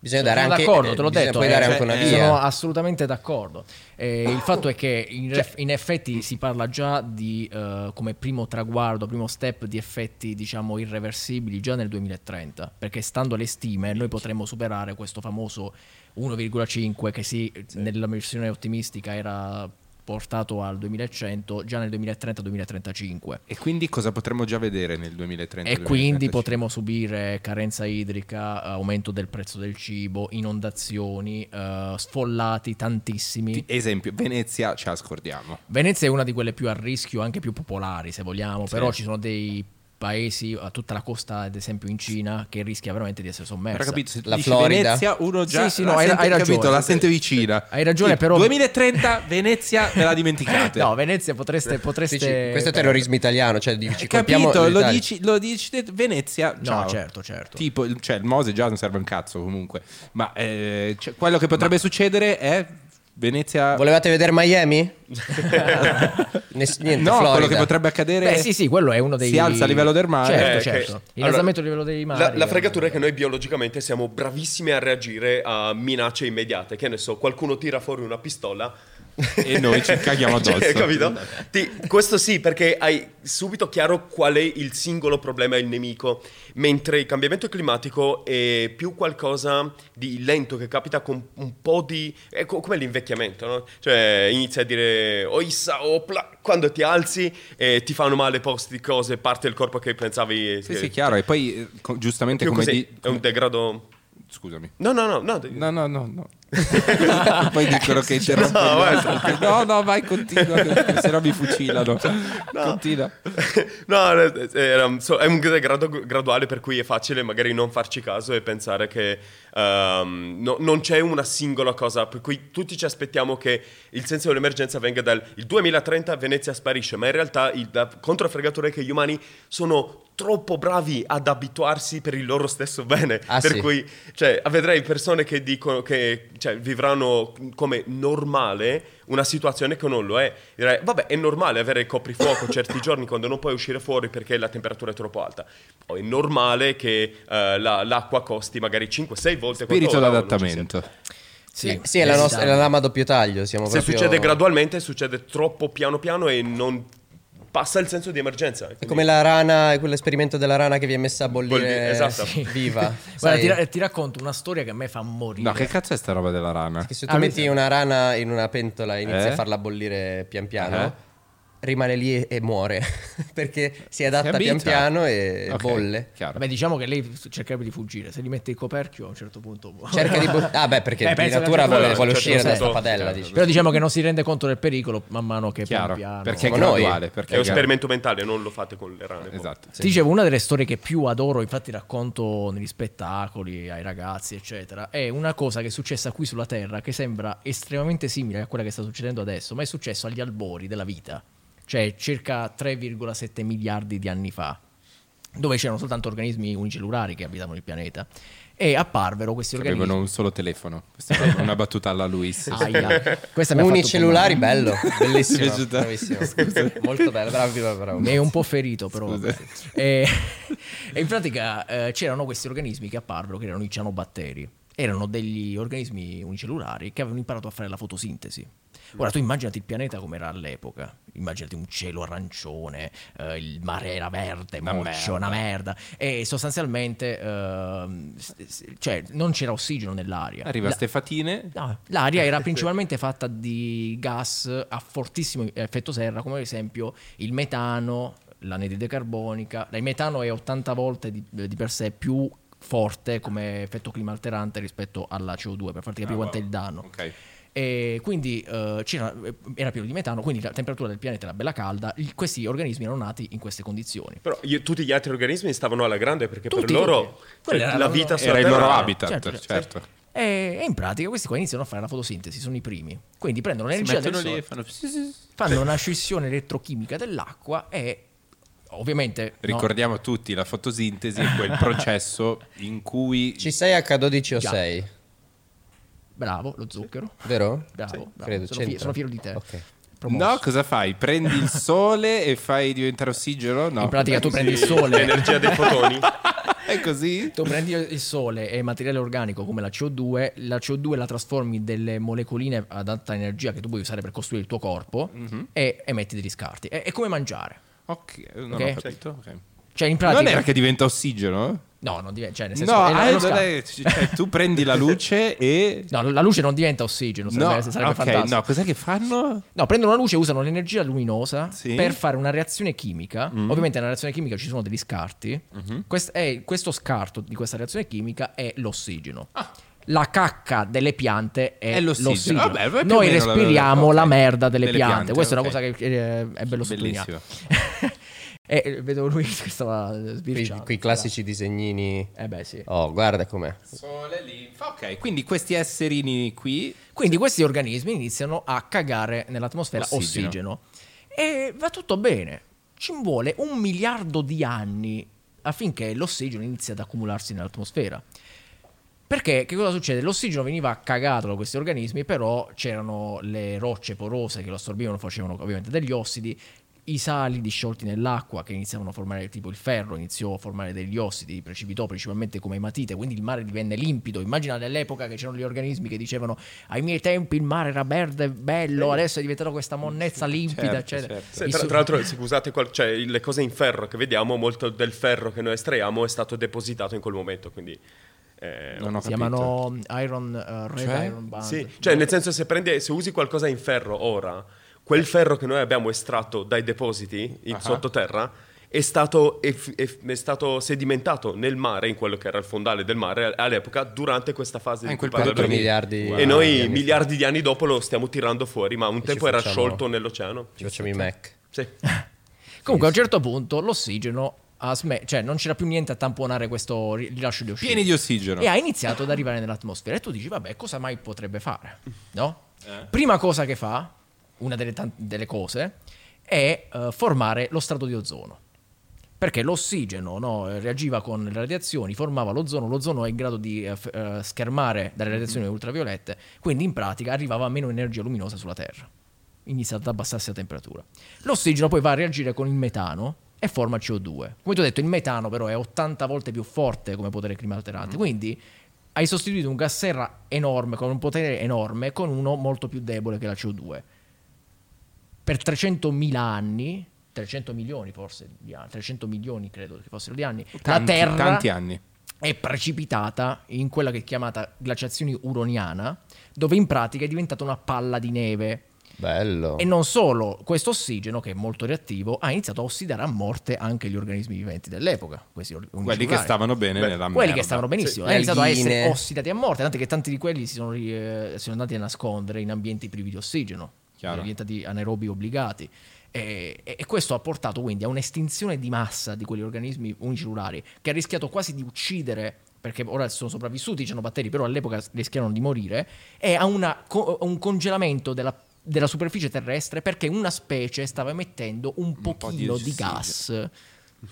Bisogna dare sono anche d'accordo, te l'ho bisogna detto. poi eh, dare cioè, anche una eh, via. Sono assolutamente d'accordo. Eh, il fatto è che in, ref- in effetti si parla già di eh, come primo traguardo, primo step di effetti diciamo irreversibili già nel 2030, perché stando alle stime noi potremmo superare questo famoso 1,5 che sì, nella versione ottimistica era portato al 2100 già nel 2030-2035. E quindi cosa potremmo già vedere nel 2030? E quindi 2035? potremo subire carenza idrica, aumento del prezzo del cibo, inondazioni, eh, sfollati tantissimi. Ti- Esempio, Venezia ce la scordiamo. Venezia è una di quelle più a rischio, anche più popolari se vogliamo, però ci sono dei paesi, a tutta la costa ad esempio in Cina, che rischia veramente di essere sommersa. Però capito, se La Florida. Venezia, uno già Sì, sì, no, la hai- sente, hai ragione. capito, la sente vicina. Hai ragione, Sì, però- 2030 Venezia ve la dimenticate. No, Venezia potreste... potreste... Dici, questo è terrorismo italiano, cioè dici, Hai capito, lo dici, lo dici Venezia, No, ciao. certo, certo. Tipo, il- cioè, il Mose già non serve un cazzo comunque. Ma eh, cioè, quello che potrebbe succedere è Venezia... Volevate vedere Miami? Ness- niente, no, Florida. quello che potrebbe accadere Beh, sì, sì, quello è uno dei... Si alza a livello del mare. Certo, Eh, certo. che- Innalzamento allora, a livello dei mari. La, la fregatura è che noi biologicamente siamo bravissimi a reagire a minacce immediate. Che ne so, qualcuno tira fuori una pistola. E noi ci caghiamo addosso. Cioè, capito? Ti- questo sì, perché hai subito chiaro qual è il singolo problema e il nemico, mentre il cambiamento climatico è più qualcosa di lento che capita con un po' di... è co- come l'invecchiamento, no? Cioè inizia a dire oissa, opla, quando ti alzi e ti fanno male posti di cose, parte del corpo che pensavi... Sì, sì, chiaro. E poi, eh, giustamente, come così, di... è un degrado... Scusami. No, no, no. No, no, no, no. Poi dicono che interrompo. No, altri. no, no, vai, continua, se no mi fucilano. Continua. No, eh, so- è un degrado graduale per cui è facile magari non farci caso e pensare che ehm, no- non c'è una singola cosa, per cui tutti ci aspettiamo che il senso dell'emergenza venga dal il 2030 Venezia sparisce, ma in realtà il, la controfregatura è che gli umani sono troppo bravi ad abituarsi per il loro stesso bene, Ah, per sì. cui cioè, vedrei persone che dicono che cioè, vivranno come normale una situazione che non lo è. Direi, vabbè, è normale avere il coprifuoco certi giorni quando non puoi uscire fuori perché la temperatura è troppo alta. O è normale che eh, la- l'acqua costi magari 5-6 volte Spirito d'adattamento. Sì, Sì, è la, nostra, è la lama a doppio taglio. Siamo Se proprio- succede gradualmente, succede troppo piano piano e non passa il senso di emergenza. È Quindi- come la rana, è quell'esperimento della rana che vi è messa a bollire Bolli- esatto. sì, viva. Guarda, ti, ti racconto una storia che a me fa morire. No, che cazzo è sta roba della rana? che se tu Ah, metti mi- una rana in una pentola e inizi Eh? a farla bollire pian piano, Eh? Rimane lì e, e muore perché si adatta abita. pian piano e Ok, bolle. Chiaro. Vabbè, diciamo che lei cercherebbe di fuggire. Se gli mette il coperchio, a un certo punto. Cerca di bu- Ah, beh, perché Eh, di natura vuole, vuole certo, uscire da certo. questa padella. Dici. Però diciamo che non si rende conto del pericolo man mano che Chiaro, pian piano. perché è graduale. Perché È un gra- esperimento mentale, non lo fate con le rane. poi. Esatto. Ti dicevo, una delle storie che più adoro, infatti racconto negli spettacoli, ai ragazzi, eccetera, è una cosa che è successa qui sulla Terra che sembra estremamente simile a quella che sta succedendo adesso, ma è successo agli albori della vita, cioè circa 3,7 miliardi di anni fa, dove c'erano soltanto organismi unicellulari che abitavano il pianeta. E apparvero questi organismi. Avevano un solo telefono. Questa è una battuta alla Luis. Aia, questa Unicellulari, bello, bellissimo. Bravissimo. Molto bello, bravo, bravo, bravo. Mi è un po' ferito, però. E, e in pratica eh, c'erano questi organismi che apparvero, che erano i cianobatteri. Erano degli organismi unicellulari che avevano imparato a fare la fotosintesi. Ora tu immaginati il pianeta come era all'epoca. Immaginati un cielo arancione, eh, il mare era verde, Una moccio, merda. una merda. E sostanzialmente s- cioè, non c'era ossigeno nell'aria. Arriva La- Stefatine. No, l'aria era principalmente fatta di gas a fortissimo effetto serra, come ad esempio il metano, l'anidride carbonica. Il metano è 80 volte di, di per sé più forte come effetto clima alterante rispetto alla CO2, per farti capire Ah, quanto è wow. il danno. Ok. E quindi eh, c'era- era pieno di metano, quindi la temperatura del pianeta era bella calda. Il- questi organismi erano nati in queste condizioni. Però io- tutti gli altri organismi stavano alla grande perché Tutti, per loro cioè, la la vita Era il loro habitat, Certo, certo. E, e in pratica questi qua iniziano a fare la fotosintesi, sono i primi. Quindi prendono l'energia del sole. lì fanno... fanno una scissione elettrochimica dell'acqua e ovviamente no, Ricordiamo a tutti, la fotosintesi è quel processo in cui... Ci sei H12O6, bravo lo zucchero vero? bravo, Sì, bravo. credo, sono, fi- sono fiero di te Ok. Promosso. No, cosa fai? Prendi il sole e fai diventare ossigeno? No. in pratica tu prendi il sole L'energia dei fotoni. È così? tu prendi il sole e materiale organico come la CO2 la CO2 la trasformi in delle molecoline ad alta energia che tu puoi usare per costruire il tuo corpo Mhm. e emetti degli scarti è, è come mangiare Ok, non Ok. ho capito. ok. cioè in pratica Non era che diventa ossigeno? No non diventa cioè nel senso No, è la- ah, è- cioè, tu prendi la luce e... no la luce non diventa ossigeno sarebbe, No, sarebbe ok, fantastico no, cos'è che fanno? No, prendono la luce e usano l'energia luminosa Sì. Mm. per fare una reazione chimica. Ovviamente nella reazione chimica ci sono degli scarti. Mm-hmm. Quest- e questo scarto di questa reazione chimica è l'ossigeno. Ah. La cacca delle piante è, È l'ossigeno. l'ossigeno. Vabbè, Noi la- respiriamo ok. la merda delle, Delle piante. piante, Questa è una cosa che eh, è bello sottolineare. E eh, vedo lui che stava Quei, sbirciando. quei classici disegnini. Eh beh, sì. Oh, guarda com'è. Sole, linfa. Ok, quindi questi esserini qui... Quindi questi organismi iniziano a cagare nell'atmosfera Ossigeno. ossigeno. E va tutto bene. Ci vuole un miliardo di anni affinché l'ossigeno inizi ad accumularsi nell'atmosfera. Perché che cosa succede? L'ossigeno veniva cagato da questi organismi, però c'erano le rocce porose che lo assorbivano, facevano ovviamente degli ossidi, i sali disciolti nell'acqua che iniziavano a formare tipo il ferro, iniziò a formare degli ossidi, precipitò principalmente come ematite, quindi il mare divenne limpido. Immagina all'epoca che c'erano gli organismi che dicevano ai miei tempi il mare era verde, bello, adesso è diventato questa monnezza limpida, Certo, eccetera. certo. Tra, tra l'altro, scusate, qual- cioè, le cose in ferro che vediamo, molto del ferro che noi estraiamo è stato depositato in quel momento, quindi... eh, Non ho si capito. chiamano Iron eh, Red Cioè? Iron Band. Sì, cioè nel senso se, prendi- se usi qualcosa in ferro ora, quel ferro che noi abbiamo estratto dai depositi in Ah. sottoterra è stato, eff- è stato sedimentato nel mare, in quello che era il fondale del mare all'epoca, durante questa fase Ah, di in quel periodo miliardi- E noi di miliardi di anni dopo lo stiamo tirando fuori, ma un ci tempo era facciamo- sciolto nell'oceano. Ci facciamo i Mac. Sì. Comunque a un certo punto l'ossigeno ha sme- cioè non c'era più niente a tamponare questo ri- rilascio di ossigeno. Pieni di ossigeno. E ha iniziato ad arrivare nell'atmosfera. E tu dici, vabbè, cosa mai potrebbe fare? No? Eh. Prima cosa che fa, una delle, tan- delle cose, è eh, formare lo strato di ozono. Perché l'ossigeno no, reagiva con le radiazioni, formava l'ozono, l'ozono è in grado di f- eh, schermare dalle radiazioni ultraviolette, quindi in pratica arrivava meno energia luminosa sulla Terra. Inizia ad abbassarsi la temperatura. L'ossigeno poi va a reagire con il metano e forma CO2. Come ti ho detto, il metano però è 80 volte più forte come potere clima alterante, quindi hai sostituito un gas serra enorme, con un potere enorme, con uno molto più debole che la CO2 per 300.000 anni, 300 milioni forse di anni, 300 milioni credo che fossero di anni, la Tanti- Terra tanti anni. è precipitata in quella che è chiamata glaciazione uroniana, dove in pratica è diventata una palla di neve. Bello. E non solo, questo ossigeno, che è molto reattivo, ha iniziato a ossidare a morte anche gli organismi viventi dell'epoca. Questi Quelli che stavano bene nella Quelli merda. che stavano benissimo, Sì, hanno iniziato a essere ossidati a morte, tanto che tanti di quelli si sono, eh, sono andati a nascondere in ambienti privi di ossigeno, Chiaro. diventati anaerobi obbligati. E, e- questo ha portato quindi a un'estinzione di massa di quegli organismi unicellulari che ha rischiato quasi di uccidere, perché ora sono sopravvissuti i cianobatteri, però all'epoca rischiarono di morire, e a una a un congelamento della, della superficie terrestre perché una specie stava emettendo un po' di pochino di, ossigeno. gas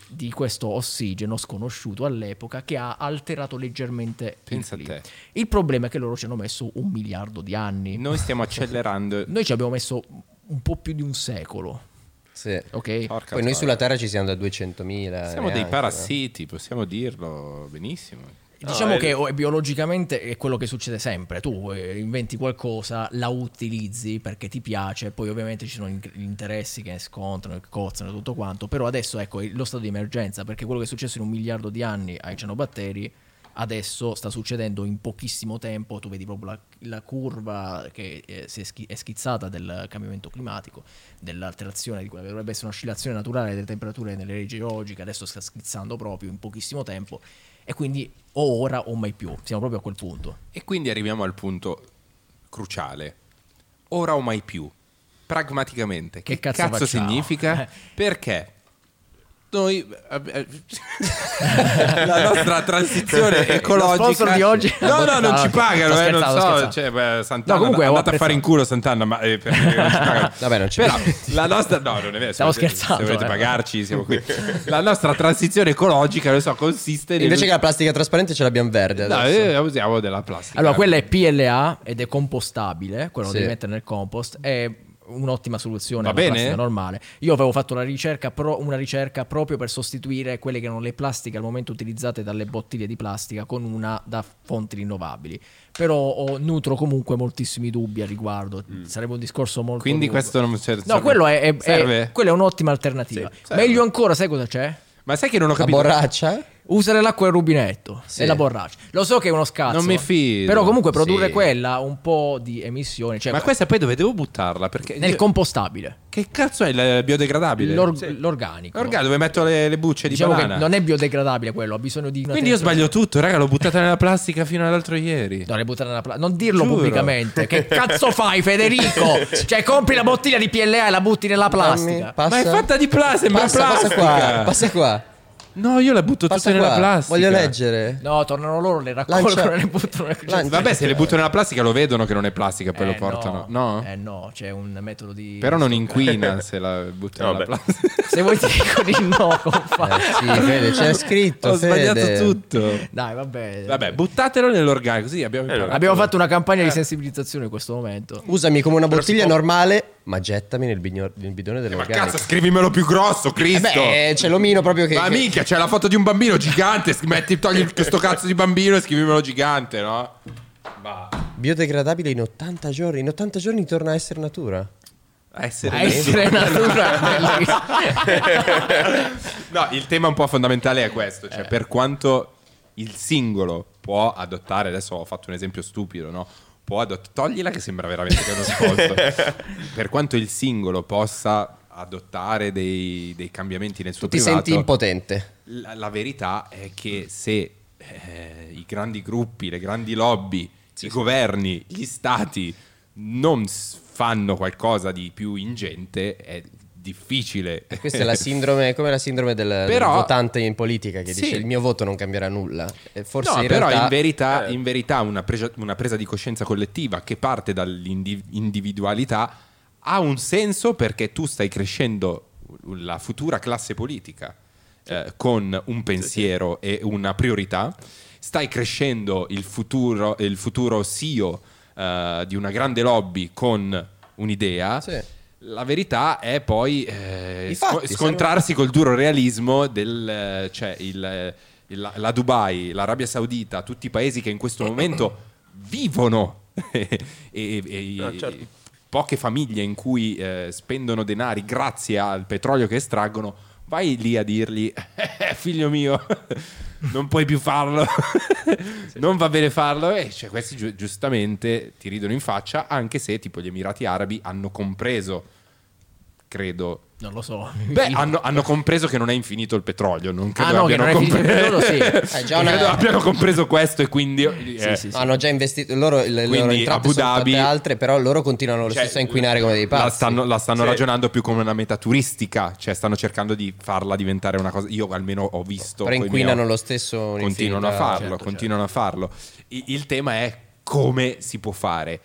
di questo ossigeno sconosciuto all'epoca che ha alterato leggermente Pensa il clima. te. Il problema è che loro ci hanno messo un miliardo di anni. Noi stiamo accelerando. Noi ci abbiamo messo un po' più di un secolo, Sì. ok? Porca Poi noi sulla Terra ci siamo da 200.000. Siamo dei neanche, parassiti, possiamo dirlo benissimo. Diciamo No, che è- oh, biologicamente è quello che succede sempre. Tu eh, inventi qualcosa, la utilizzi perché ti piace, poi ovviamente ci sono gli interessi che scontrano, che cozzano e tutto quanto. Però adesso ecco lo stato di emergenza, perché quello che è successo in un miliardo di anni ai cianobatteri, adesso sta succedendo in pochissimo tempo. Tu vedi proprio la, la curva che eh, è, è schizzata del cambiamento climatico, dell'alterazione di quella che dovrebbe essere un'oscillazione naturale delle temperature nelle regioni geologiche, adesso sta schizzando proprio in pochissimo tempo. E quindi o ora o mai più, siamo proprio a quel punto. E quindi arriviamo al punto cruciale. Ora o mai più. Pragmaticamente. Che, Che cazzo facciamo? significa? Perché noi la nostra transizione ecologica Lo sponsor di oggi- no no non ci pagano eh, non so cioè, beh, Sant'Anna No, comunque andate a fare in culo Sant'Anna ma eh, non ci pagano. Vabbè, non ci però la nostra no non è vero Stavo se volete- scherzando, se volete eh. pagarci siamo qui. La nostra transizione ecologica lo so consiste nel Invece che la plastica trasparente ce l'abbiamo verde no, adesso. eh, usiamo della plastica. Allora, quella è PLA ed è compostabile, quello lo Sì. devi mettere nel compost, è un'ottima soluzione Va bene? plastica normale. Io avevo fatto la ricerca pro- una ricerca proprio per sostituire quelle che erano le plastiche al momento utilizzate dalle bottiglie di plastica con una da fonti rinnovabili. Però ho- nutro comunque moltissimi dubbi a riguardo. Sarebbe un discorso molto quindi lungo. questo non serve No, quello è, è- è- serve? quella è un'ottima alternativa. Sì. Meglio ancora, sai cosa c'è? ma sai che non ho La capito borraccia? Usare l'acqua il rubinetto Sì. e la borraccia. Lo so che è uno scazzo. Non mi fido. Però comunque produrre Sì. quella un po' di emissioni. Cioè ma questa poi dove devo buttarla? Perché nel io- compostabile. che cazzo è il biodegradabile? L'or- L'organico. Orga, dove metto le, le bucce di Diciamo che banana? non è biodegradabile quello, ha bisogno di Quindi io sbaglio tutto, raga, l'ho buttata nella plastica fino all'altro ieri. No, le buttare nella pla- Non dirlo Giuro. pubblicamente. Che cazzo fai, Federico? cioè, compri la bottiglia di PLA e la butti nella plastica. Dammi, passa. Ma è fatta di plastica, Passa, passa plastica. qua, passa qua. No, io la butto Passa tutta nella plastica. Voglio leggere. No, tornano loro, le raccolgono Lancia- e le buttano nel Lancia- Vabbè, se le butto nella plastica lo vedono che non è plastica, poi Eh, lo portano. No? Eh no, c'è un metodo di. Però non inquina se la butto No, nella plastica. Se vuoi ti dico di no, Eh, compagno. sì, Fede, c'è scritto. Ho sbagliato Fede. tutto. Dai, vabbè. Vabbè, buttatelo nell'organico, così abbiamo imparato. Abbiamo fatto una campagna di sensibilizzazione in questo momento. Usami come una bottiglia normale, ma gettami nel, bigno- nel bidone Ma dell'organico. cazzo, scrivimelo più grosso, Eh Cristo. beh, c'è l'omino proprio che... Ma che- minchia, c'è la foto di un bambino gigante. Metti, togli questo cazzo di bambino e scrivimelo gigante, no? Va. Biodegradabile in 80 giorni. In 80 giorni torna a essere natura. A essere A essere natura. bellissimo. No, il tema un po' fondamentale è questo, Eh. cioè per quanto il singolo può adottare, adesso ho fatto un esempio stupido, no? Può adottare, toglila che sembra veramente che è uno sponsor. per quanto il singolo possa adottare dei, dei cambiamenti nel suo Tu ti privato, senti impotente. la, la verità è che se eh, i grandi gruppi, le grandi lobby, i governi, gli stati non fanno qualcosa di più ingente, è difficile. Questa è la sindrome, come la sindrome del, del Però- votante in politica che Sì. dice il mio voto non cambierà nulla. E forse no, in però realtà... in verità, eh. in verità una, presa, una presa di coscienza collettiva che parte dall'individualità ha un senso perché tu stai crescendo la futura classe politica eh, con un pensiero e una priorità, stai crescendo il futuro, il futuro CEO eh, di una grande lobby con un'idea. Sì. La verità è poi eh, I sco- fatti, scontrarsi col duro realismo del eh, cioè il, il- la, Dubai, l'Arabia Saudita, tutti i paesi che in questo momento vivono e, e- e- Ah, certo. poche famiglie in cui eh, spendono denari grazie al petrolio che estraggono, vai lì a dirgli "Eh, figlio mio non puoi più farlo, non va bene farlo. E cioè, questi giu- giustamente ti ridono in faccia, anche se tipo gli Emirati Arabi hanno compreso, credo. Non lo so. Beh, hanno, hanno compreso che non è infinito il petrolio. Non credo Ah, no, che abbiano il compre- petrolio, sì. Eh, una- credo abbiano compreso questo e quindi... eh, sì, sì. Hanno già investito loro, le loro Quindi entrate Abu Dhabi- altre, però loro continuano lo Cioè, stesso a inquinare come dei pazzi. La stanno, la stanno Sì. ragionando più come una meta turistica, cioè stanno cercando di farla diventare una cosa. Io almeno ho visto. Però inquinano miei lo stesso Continuano a un'infinità. farlo, certo, continuano a farlo. I- Il, tema è come si può fare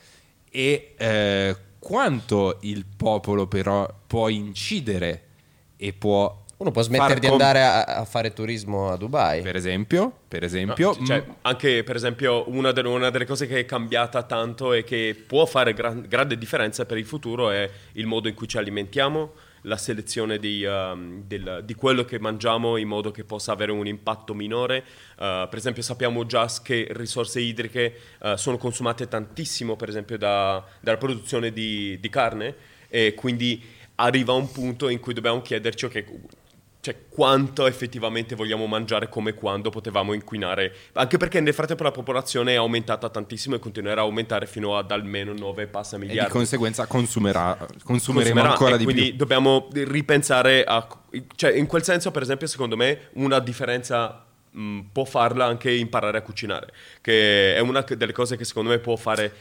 e eh, quanto il popolo però può incidere e può. Uno può smettere di com- andare a, a fare turismo a Dubai. Per esempio, per esempio, No, cioè, mm, anche per esempio una delle, una delle cose che è cambiata tanto e che può fare gran- grande differenza per il futuro è il modo in cui ci alimentiamo, la selezione di, um, del- di quello che mangiamo in modo che possa avere un impatto minore. Uh, per esempio sappiamo già che risorse idriche uh, sono consumate tantissimo per esempio da- dalla produzione di, di carne e quindi arriva un punto in cui dobbiamo chiederci ok, cioè, quanto effettivamente vogliamo mangiare come quando potevamo inquinare. Anche perché nel frattempo la popolazione è aumentata tantissimo e continuerà a aumentare fino ad almeno 9 passa e di miliardi. conseguenza consumerà, consumeremo Consumerà, ancora di quindi più. dobbiamo ripensare a... Cioè, in quel senso, per esempio, secondo me, una differenza mh, può farla anche imparare a cucinare, che è una delle cose che secondo me può fare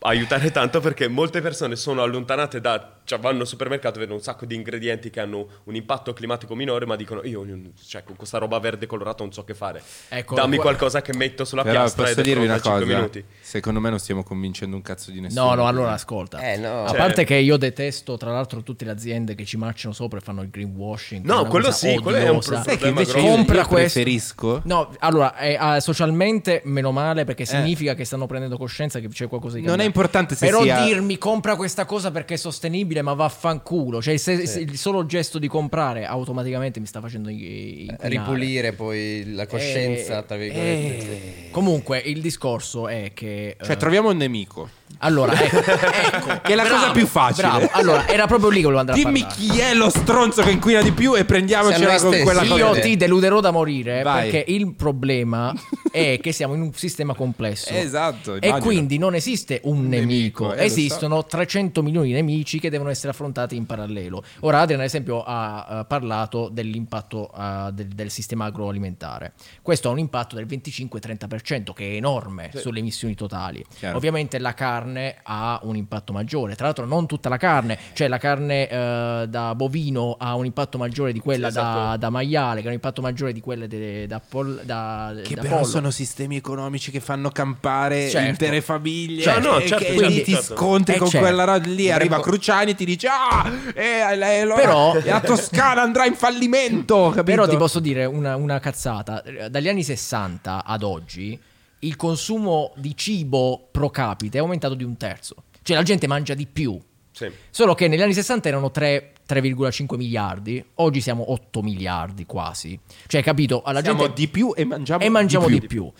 aiutare tanto perché molte persone sono allontanate da cioè vanno al supermercato vedono un sacco di ingredienti che hanno un impatto climatico minore ma dicono io cioè, con questa roba verde colorata non so che fare Ecco, dammi qua- qualcosa che metto sulla Però piastra posso dirvi una in 5 cosa, minuti secondo me non stiamo convincendo un cazzo di nessuno. No, no, allora ascolta. Eh, no. A Cioè- parte che io detesto, tra l'altro, tutte le aziende che ci marciano sopra e fanno il greenwashing. No, quello sì, quello è un odiosa. problema Sai che invece grosso. io, Compra io questo. preferisco No, allora, eh, socialmente meno male perché significa che stanno prendendo coscienza che c'è qualcosa di Non è importante se Però sia- dirmi compra questa cosa perché è sostenibile, ma vaffanculo. Cioè, se- se- il solo gesto di comprare automaticamente mi sta facendo i- inquinare. Ripulire poi la coscienza, Eh, tra virgolette. eh, Comunque, il discorso è che. Cioè, eh, troviamo un nemico. Allora, ecco, ecco, Che è la cosa più facile. Bravo. Allora, era proprio lì che volevo andare Dimmi a parlare. chi è lo stronzo che inquina di più e prendiamocela con stessi. quella Io cosa. Io ti deluderò da morire Vai. perché il problema è che siamo in un sistema complesso. Esatto, E immagino. quindi non esiste un nemico, nemico, eh, esistono 300 milioni di nemici che devono essere affrontati in parallelo. Ora Adrian ad esempio ha eh, parlato dell'impatto eh, del, del sistema agroalimentare. Questo ha un impatto del 25-30% che è enorme sulle emissioni totali. Chiaro. Ovviamente la carne ha un impatto maggiore, tra l'altro non tutta la carne, cioè la carne eh, da bovino ha un impatto maggiore di quella Sì, da, esatto. da maiale, che ha un impatto maggiore di quelle de- da, pol- da, Che da però pollo. sono sistemi economici che fanno campare Certo. intere famiglie. Cioè, no, e certo, che certo, lì ti certo. scontri Eh, con certo. quella roba lì. Arriva Cruciani e ti dice: Ah, eh, lei- allora Però- la Toscana andrà in fallimento. Capito? Però ti posso dire una, una cazzata. Dagli anni 60 ad oggi il consumo di cibo pro capite è aumentato di un terzo. Cioè la gente mangia di più. Sì. Solo che negli anni 60 erano 3, 3,5 miliardi, oggi siamo 8 miliardi quasi. Cioè, capito? Alla Siamo gente di più e mangiamo, e mangiamo di di più.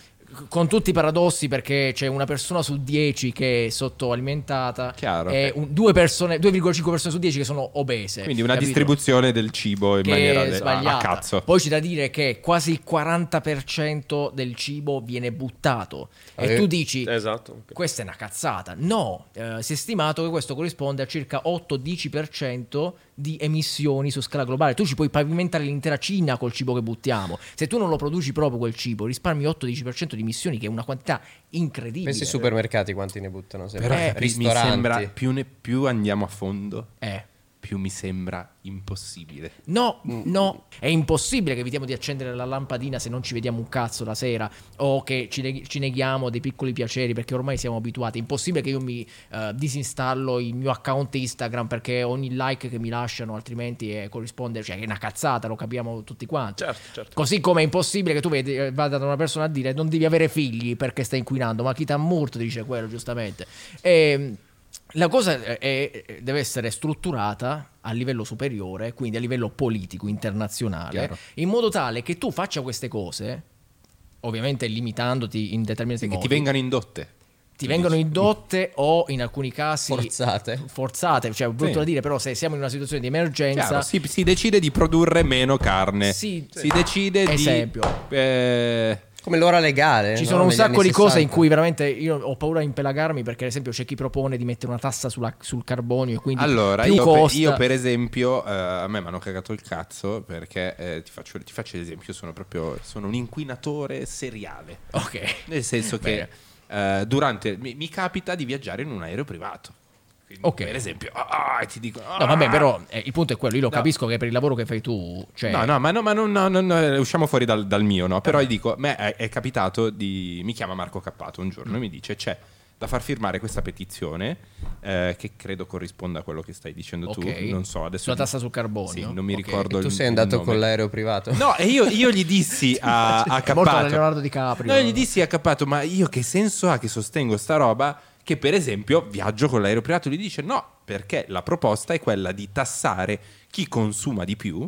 Con tutti i paradossi, perché c'è una persona su 10 che è sottoalimentata Chiaro. e un- due persone, 2,5 persone su 10 che sono obese. Quindi una capito? distribuzione del cibo in che maniera de- a- cazzo. Poi c'è da dire che quasi il 40% del cibo viene buttato. E Eh, tu dici, esatto questa è una cazzata. No, eh, si è stimato che questo corrisponde a circa 8-10% di emissioni su scala globale. Tu ci puoi pavimentare l'intera Cina col cibo che buttiamo. Se tu non lo produci proprio quel cibo, risparmi 8-10% di emissioni, che è una quantità incredibile. Pensi ai supermercati quanti ne buttano sempre? Però Eh, mi sembra più, ne- più andiamo a fondo, Eh. Più mi sembra impossibile. No, Mm. no, è impossibile che evitiamo di accendere la lampadina se non ci vediamo un cazzo la sera o che ci, neg- ci neghiamo dei piccoli piaceri perché ormai siamo abituati. È impossibile che io mi eh, disinstallo il mio account Instagram perché ogni like che mi lasciano altrimenti eh, corrisponde, cioè è una cazzata, lo capiamo tutti quanti. certo certo Così come è impossibile che tu vedi, eh, vada da una persona a dire non devi avere figli perché stai inquinando, ma chi t'ha morto dice quello giustamente. E, la cosa è- deve essere strutturata a livello superiore, quindi a livello politico, internazionale, Chiaro. in modo tale che tu faccia queste cose, ovviamente limitandoti in determinati Che modi, ti vengano indotte. ti vengono indotte o in alcuni casi Forzate. forzate, cioè brutto Sì. da dire, però se siamo in una situazione di emergenza Chiaro, si, si decide di produrre meno carne. Sì. si decide Esempio. di. eh, Come l'ora legale. Ci no? sono un Negli sacco di cose in 60. cui veramente io ho paura di impelagarmi perché ad esempio c'è chi propone di mettere una tassa sulla- sul carbonio e quindi allora, più io per, costa. io per esempio, eh, a me mi hanno cagato il cazzo perché eh, ti, faccio, ti faccio l'esempio, sono proprio sono un inquinatore seriale. Ok. Nel senso che eh, durante mi, mi capita di viaggiare in un aereo privato. Quindi, Ok. Per esempio, ah, ah, ti dico, No, vabbè, ah, però eh, il punto è quello, io lo No. capisco che per il lavoro che fai tu, cioè No, no, ma, no, ma non, no, no, no, usciamo fuori dal, dal mio, no? Eh. Però gli dico, a me è, è capitato di... Mi chiama Marco Cappato un giorno e mi dice, c'è da far firmare questa petizione, eh, che credo corrisponda a quello che stai dicendo Ok. tu, non so, adesso... Sulla tassa sul carbonio? Sì, non mi Ok. ricordo Tu il sei andato con l'aereo privato? No, e io, io gli dissi a, a Cappato... da Leonardo DiCaprio. No, io gli dissi a Cappato, ma io che senso ha che sostengo sta roba? Che per esempio viaggio con l'aereo privato. Lui dice no, perché la proposta è quella di tassare chi consuma di più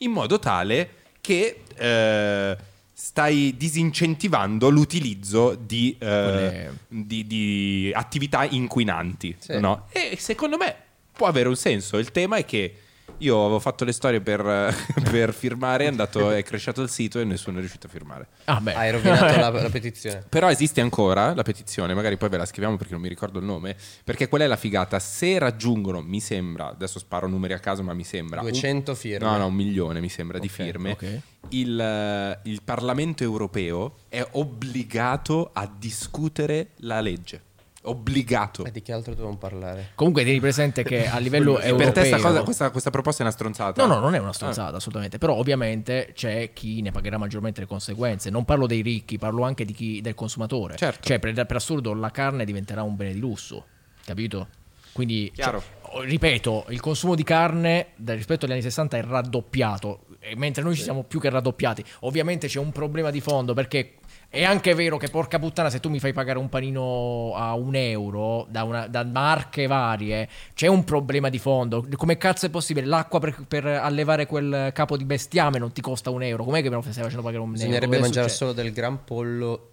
in modo tale che eh, stai disincentivando l'utilizzo di, eh, di- di attività inquinanti. Sì. no? E secondo me può avere un senso. Il tema è che io avevo fatto le storie per, per firmare, è andato, è cresciuto il sito e nessuno è riuscito a firmare. Ah, beh. Hai rovinato la, la petizione. Però esiste ancora la petizione, magari poi ve la scriviamo perché non mi ricordo il nome, perché qual è la figata? Se raggiungono, mi sembra, adesso sparo numeri a caso, ma mi sembra... un- 200 firme. No, no, un milione mi sembra di Ok, firme. ok. Il, eh, il Parlamento europeo è obbligato a discutere la legge. Obbligato. E di che altro dobbiamo parlare? Comunque tieni presente che a livello europeo per te sta cosa- questa, questa proposta è una stronzata? No, no, non è una stronzata, assolutamente. Però, ovviamente, c'è chi ne pagherà maggiormente le conseguenze. Non parlo dei ricchi, parlo anche di chi, del consumatore. Certo. Cioè, per, per assurdo, la carne diventerà un bene di lusso, capito? Quindi, Chiaro. cioè, ripeto, il consumo di carne rispetto agli anni 60 è raddoppiato, mentre noi ci siamo più che raddoppiati. Ovviamente c'è un problema di fondo perché. È anche vero che, porca puttana, se tu mi fai pagare un panino a un euro da, una- da marche varie, c'è un problema di fondo. Come cazzo è possibile? L'acqua per, per allevare quel capo di bestiame non ti costa un euro. Com'è che me lo stai facendo pagare un euro? Bisognerebbe mangiare succede? solo del gran pollo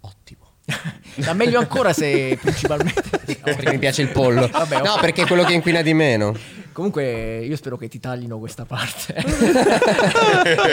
ottimo. Ma meglio ancora se principalmente. Perché mi piace il pollo. Vabbè, no, perché è quello che inquina di meno. Comunque, io spero che ti taglino questa parte.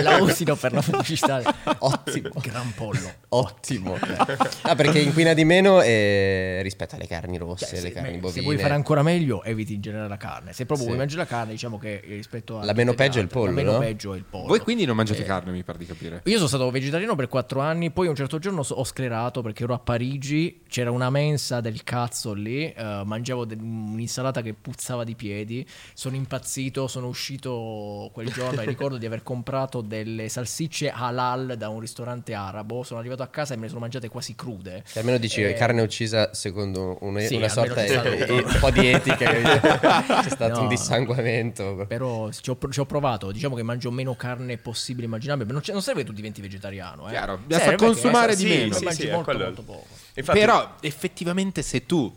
La usino per la pubblicità. Ottimo. Gran pollo. Ottimo. Ah, perché inquina di meno eh, rispetto alle carni rosse, Cioè, le se, carni bovine. se vuoi fare ancora meglio, eviti in generale la carne. Se proprio Sì. vuoi mangiare la carne, diciamo che rispetto a. La meno peggio è il pollo, La meno no? peggio è il pollo. Voi quindi non mangiate carne, mi pare di capire. Io sono stato vegetariano per quattro anni, poi un certo giorno ho sclerato perché ero a Parigi, c'era una mensa del cazzo lì, eh, mangiavo de- un'insalata che puzzava di piedi, sono impazzito, sono uscito quel giorno e ricordo di aver comprato delle salsicce halal da un ristorante arabo, sono arrivato a casa e me le sono mangiate quasi crude. Che almeno dici Eh, carne uccisa secondo un- Sì, una sorta di, un po' di etica. C'è stato No. un dissanguamento. Però ci ho, ci ho provato, diciamo che mangio meno carne possibile immaginabile, non, non serve che tu diventi vegetariano. Eh. Chiaro, basta perché- consumare di sì, meno. sì, mangi sì, molto, quello- molto poco. Infatti, Però effettivamente se tu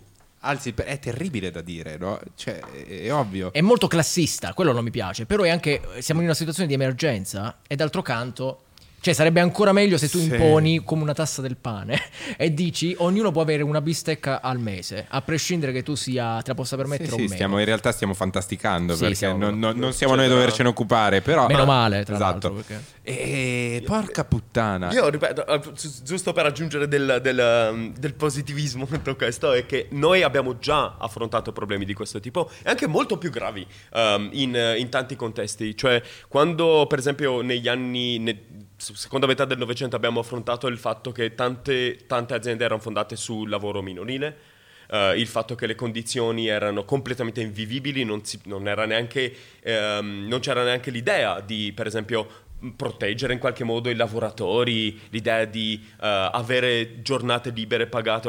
pre- è terribile da dire, no? Cioè, è ovvio. È molto classista, quello non mi piace, però è anche siamo in una situazione di emergenza e d'altro canto cioè sarebbe ancora meglio se tu Sì. imponi come una tassa del pane e dici ognuno può avere una bistecca al mese, a prescindere che tu sia te la possa permettere Sì, o sì, meno. stiamo- in realtà stiamo fantasticando Sì, perché stiamo- non, non- non siamo noi a dovercene occupare, però... Meno male, tra esatto. l'altro, perché- E porca puttana. Io ripeto, gi- giusto per aggiungere del, del, um, del positivismo tutto questo, è che noi abbiamo già affrontato problemi di questo tipo e anche molto più gravi um, in, in tanti contesti. Cioè, quando per esempio negli anni, ne- seconda metà del Novecento abbiamo affrontato il fatto che tante, tante aziende erano fondate sul lavoro minorile. eh, il fatto che le condizioni erano completamente invivibili, non, si- non neanche, ehm, non c'era neanche l'idea di, per esempio, proteggere in qualche modo i lavoratori, l'idea di eh, avere giornate libere pagate.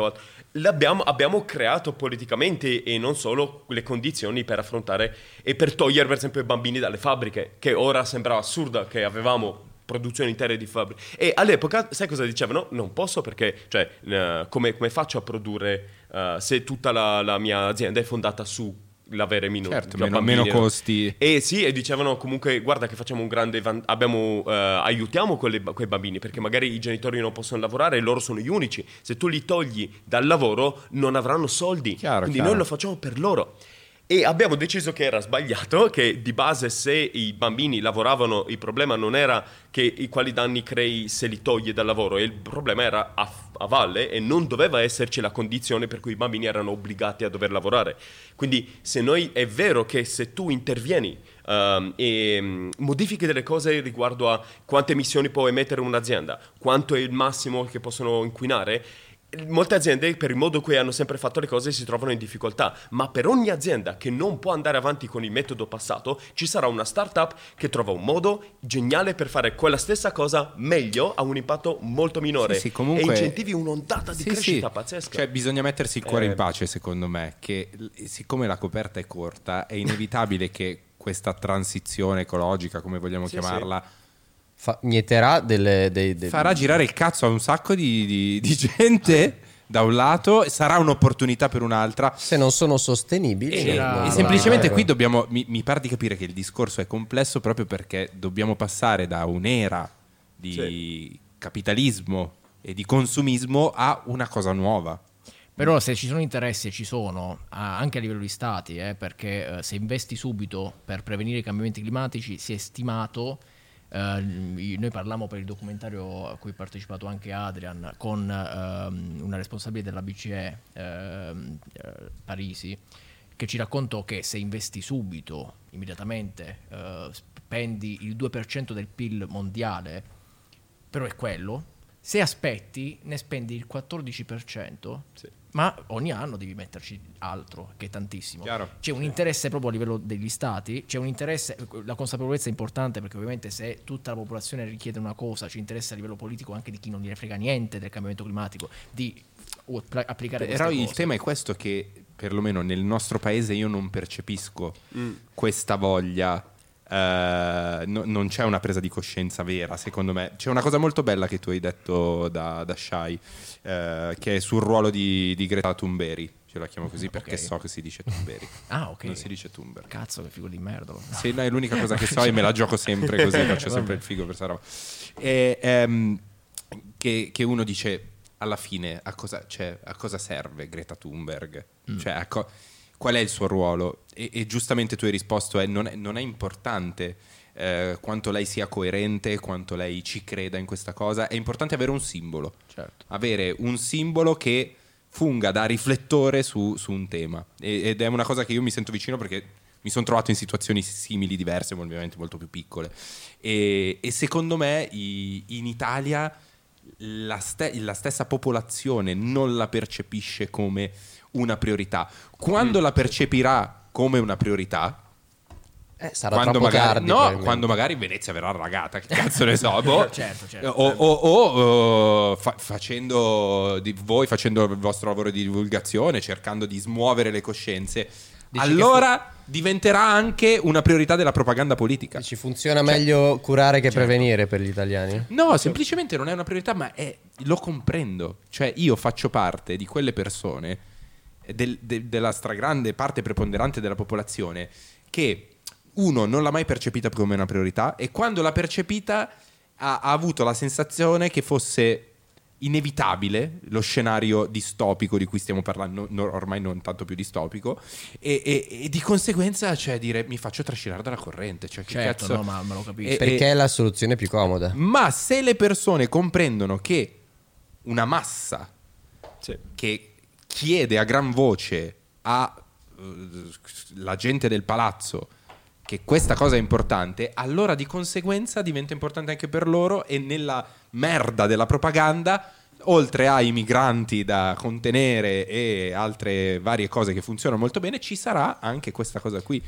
abbiamo creato politicamente e non solo le condizioni per affrontare e per togliere per esempio i bambini dalle fabbriche, che ora sembrava assurda che avevamo produzioni intere di fabbriche. E all'epoca, sai cosa dicevano? Non posso perché, cioè, eh, come, come faccio a produrre eh, se tutta la, la mia azienda è fondata su l'avere meno, Certo, già meno- bambini, meno no? costi. E sì, e dicevano comunque guarda che facciamo un grande van- abbiamo, eh, aiutiamo quelle- quei bambini perché magari i genitori non possono lavorare e loro sono gli unici. Se tu li togli dal lavoro non avranno soldi. Chiaro, Quindi chiaro. noi lo facciamo per loro. E abbiamo deciso che era sbagliato, che di base se i bambini lavoravano il problema non era che i quali danni crei se li toglie dal lavoro, il problema era a, a valle e non doveva esserci la condizione per cui i bambini erano obbligati a dover lavorare. Quindi se noi è vero che se tu intervieni ehm, e mm, modifichi delle cose riguardo a quante emissioni può emettere un'azienda, quanto è il massimo che possono inquinare, Molte aziende, per il modo in cui hanno sempre fatto le cose, si trovano in difficoltà, ma per ogni azienda che non può andare avanti con il metodo passato, ci sarà una startup che trova un modo geniale per fare quella stessa cosa meglio a un impatto molto minore Sì, sì, comunque- e incentivi un'ondata di Sì, crescita pazzesca. Cioè, bisogna mettersi il cuore Eh. in pace, secondo me, che siccome la coperta è corta, è inevitabile che questa transizione ecologica, come vogliamo chiamarla, Fa- mieterà delle, dei, dei- farà girare il cazzo a un sacco di, di- di gente da un lato, e sarà un'opportunità per un'altra. Se non sono sostenibili. E, C'era- e semplicemente qui dobbiamo, mi, mi pare di capire che il discorso è complesso proprio perché dobbiamo passare da un'era di capitalismo e di consumismo a una cosa nuova. Però se ci sono interessi e ci sono, anche a livello di stati, eh, perché eh, se investi subito per prevenire i cambiamenti climatici, si è stimato, eh, noi parliamo per il documentario a cui ha partecipato anche Adrian, con ehm, una responsabile della BCE, ehm, eh, Parisi, che ci raccontò che se investi subito, immediatamente, eh, spendi il 2% del PIL mondiale, però è quello. Se aspetti, ne spendi il 14%, Sì. Ma ogni anno devi metterci altro, che è tantissimo. Chiaro. C'è un interesse proprio a livello degli stati, c'è un interesse, la consapevolezza è importante perché ovviamente se tutta la popolazione richiede una cosa, ci interessa a livello politico anche di chi non gliene frega niente del cambiamento climatico, di appl- applicare Però il cose. tema è questo che perlomeno nel nostro paese io non percepisco questa voglia. Eh, no- non c'è una presa di coscienza vera, secondo me. C'è una cosa molto bella che tu hai detto da, da Shai, eh, che è sul ruolo di, di Greta Thunberg. Ce la chiamo così perché Ok. so che si dice Thunberg. Ah, ok. Non si dice Thunberg. Cazzo, che figo di merda. No. Sì, no, è l'unica cosa che so e me la gioco sempre così, faccio sempre il figo per sta roba. E, ehm, che, che uno dice alla fine a cosa, cioè, a cosa serve Greta Thunberg? Cioè, a co- qual è il suo ruolo? E, e giustamente tu hai risposto: è, non, è, non è importante eh, quanto lei sia coerente, quanto lei ci creda in questa cosa, è importante avere un simbolo. Certo. Avere un simbolo che funga da riflettore su, su un tema. E- ed è una cosa che io mi sento vicino perché mi sono trovato in situazioni simili, diverse, ovviamente molto più piccole. E, e secondo me i- in Italia la, ste- la stessa popolazione non la percepisce come una priorità. Quando la percepirà come una priorità, Eh, sarà quando troppo magari, tardi. no, quando magari Venezia verrà ragata, che cazzo ne so, boh. Certo, certo. O, o- o, eh, fa- facendo di voi facendo il vostro lavoro di divulgazione, cercando di smuovere le coscienze, allora diventerà anche una priorità della propaganda politica. Ci funziona meglio curare che prevenire per gli italiani? No, semplicemente non è una priorità, ma è- lo comprendo. Cioè, io faccio parte di quelle persone, del- de- della stragrande parte preponderante della popolazione, che uno non l'ha mai percepita come una priorità e quando l'ha percepita ha, ha avuto la sensazione che fosse inevitabile lo scenario distopico di cui stiamo parlando, no- ormai non tanto più distopico, e, e- e di conseguenza, cioè, dire mi faccio trascinare dalla corrente. Cioè, che Certo, cazzo... no, ma me lo capisco. E- Perché è la soluzione più comoda. ma se le persone comprendono che una massa Sì. che chiede a gran voce alla gente del palazzo che questa cosa è importante, allora di conseguenza diventa importante anche per loro e nella merda della propaganda, oltre ai migranti da contenere e altre varie cose che funzionano molto bene, ci sarà anche questa cosa qui.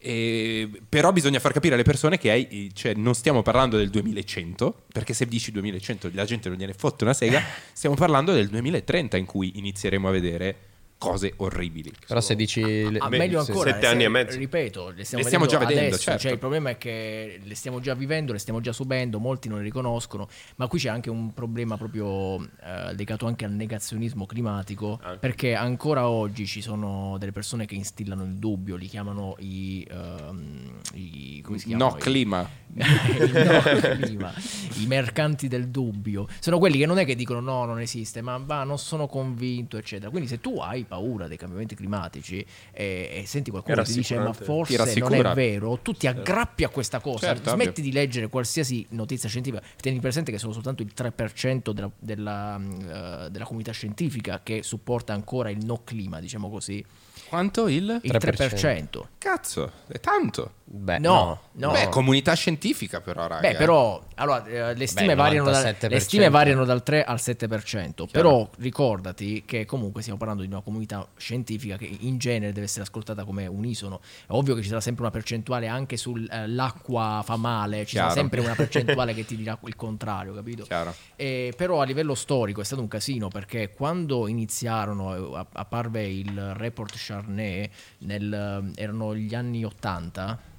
E- però bisogna far capire alle persone che hai- cioè, non stiamo parlando del 2100, perché se dici 2100 la gente non gliene fotte una sega, stiamo parlando del 2030 in cui inizieremo a vedere cose orribili. Però se dici... le- Ah, meglio ancora, sette anni se- e mezzo. Ripeto, le stiamo, Le stiamo già vedendo, adesso, certo. cioè, il problema è che le stiamo già vivendo, le stiamo già subendo, molti non le riconoscono, ma qui c'è anche un problema proprio eh, legato anche al negazionismo climatico, Anche. perché ancora oggi ci sono delle persone che instillano il dubbio, li chiamano i... ehm, i come si chiamano? No, I- clima. no clima, i mercanti del dubbio sono quelli che non è che dicono no non esiste ma va non sono convinto eccetera quindi se tu hai paura dei cambiamenti climatici e, e senti qualcuno che ti dice ma forse non è vero tu ti aggrappi a questa cosa Certo, smetti ovvio. di leggere qualsiasi notizia scientifica tieni presente che sono soltanto il 3% della, della, eh, della comunità scientifica che supporta ancora il no clima diciamo così Quanto il? il 3%. 3%. Cazzo, è tanto. Beh, No, no. Beh, comunità scientifica però, raga. Beh, però allora, eh, le, stime Beh, variano dal, 97%. le stime variano dal 3 al 7%. Però ricordati che comunque stiamo parlando di una comunità scientifica che in genere deve essere ascoltata come unisono. È ovvio che ci sarà sempre una percentuale anche sull'acqua fa male, ci Chiaro. sarà sempre una percentuale che ti dirà il contrario, capito? Chiaro. Eh, però a livello storico è stato un casino perché quando iniziarono, eh, app- apparve il report Charney, nel, eh, erano gli anni 80,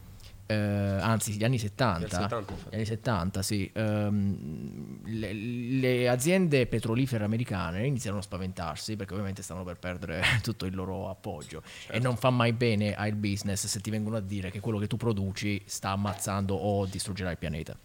eh, anzi gli anni 70, Nel 70, infatti. gli anni 70 sì, ehm, le, le aziende petrolifere americane iniziarono a spaventarsi perché ovviamente stavano per perdere tutto il loro appoggio e non fa mai bene al business se ti vengono a dire che quello che tu produci sta ammazzando o distruggerà il pianeta.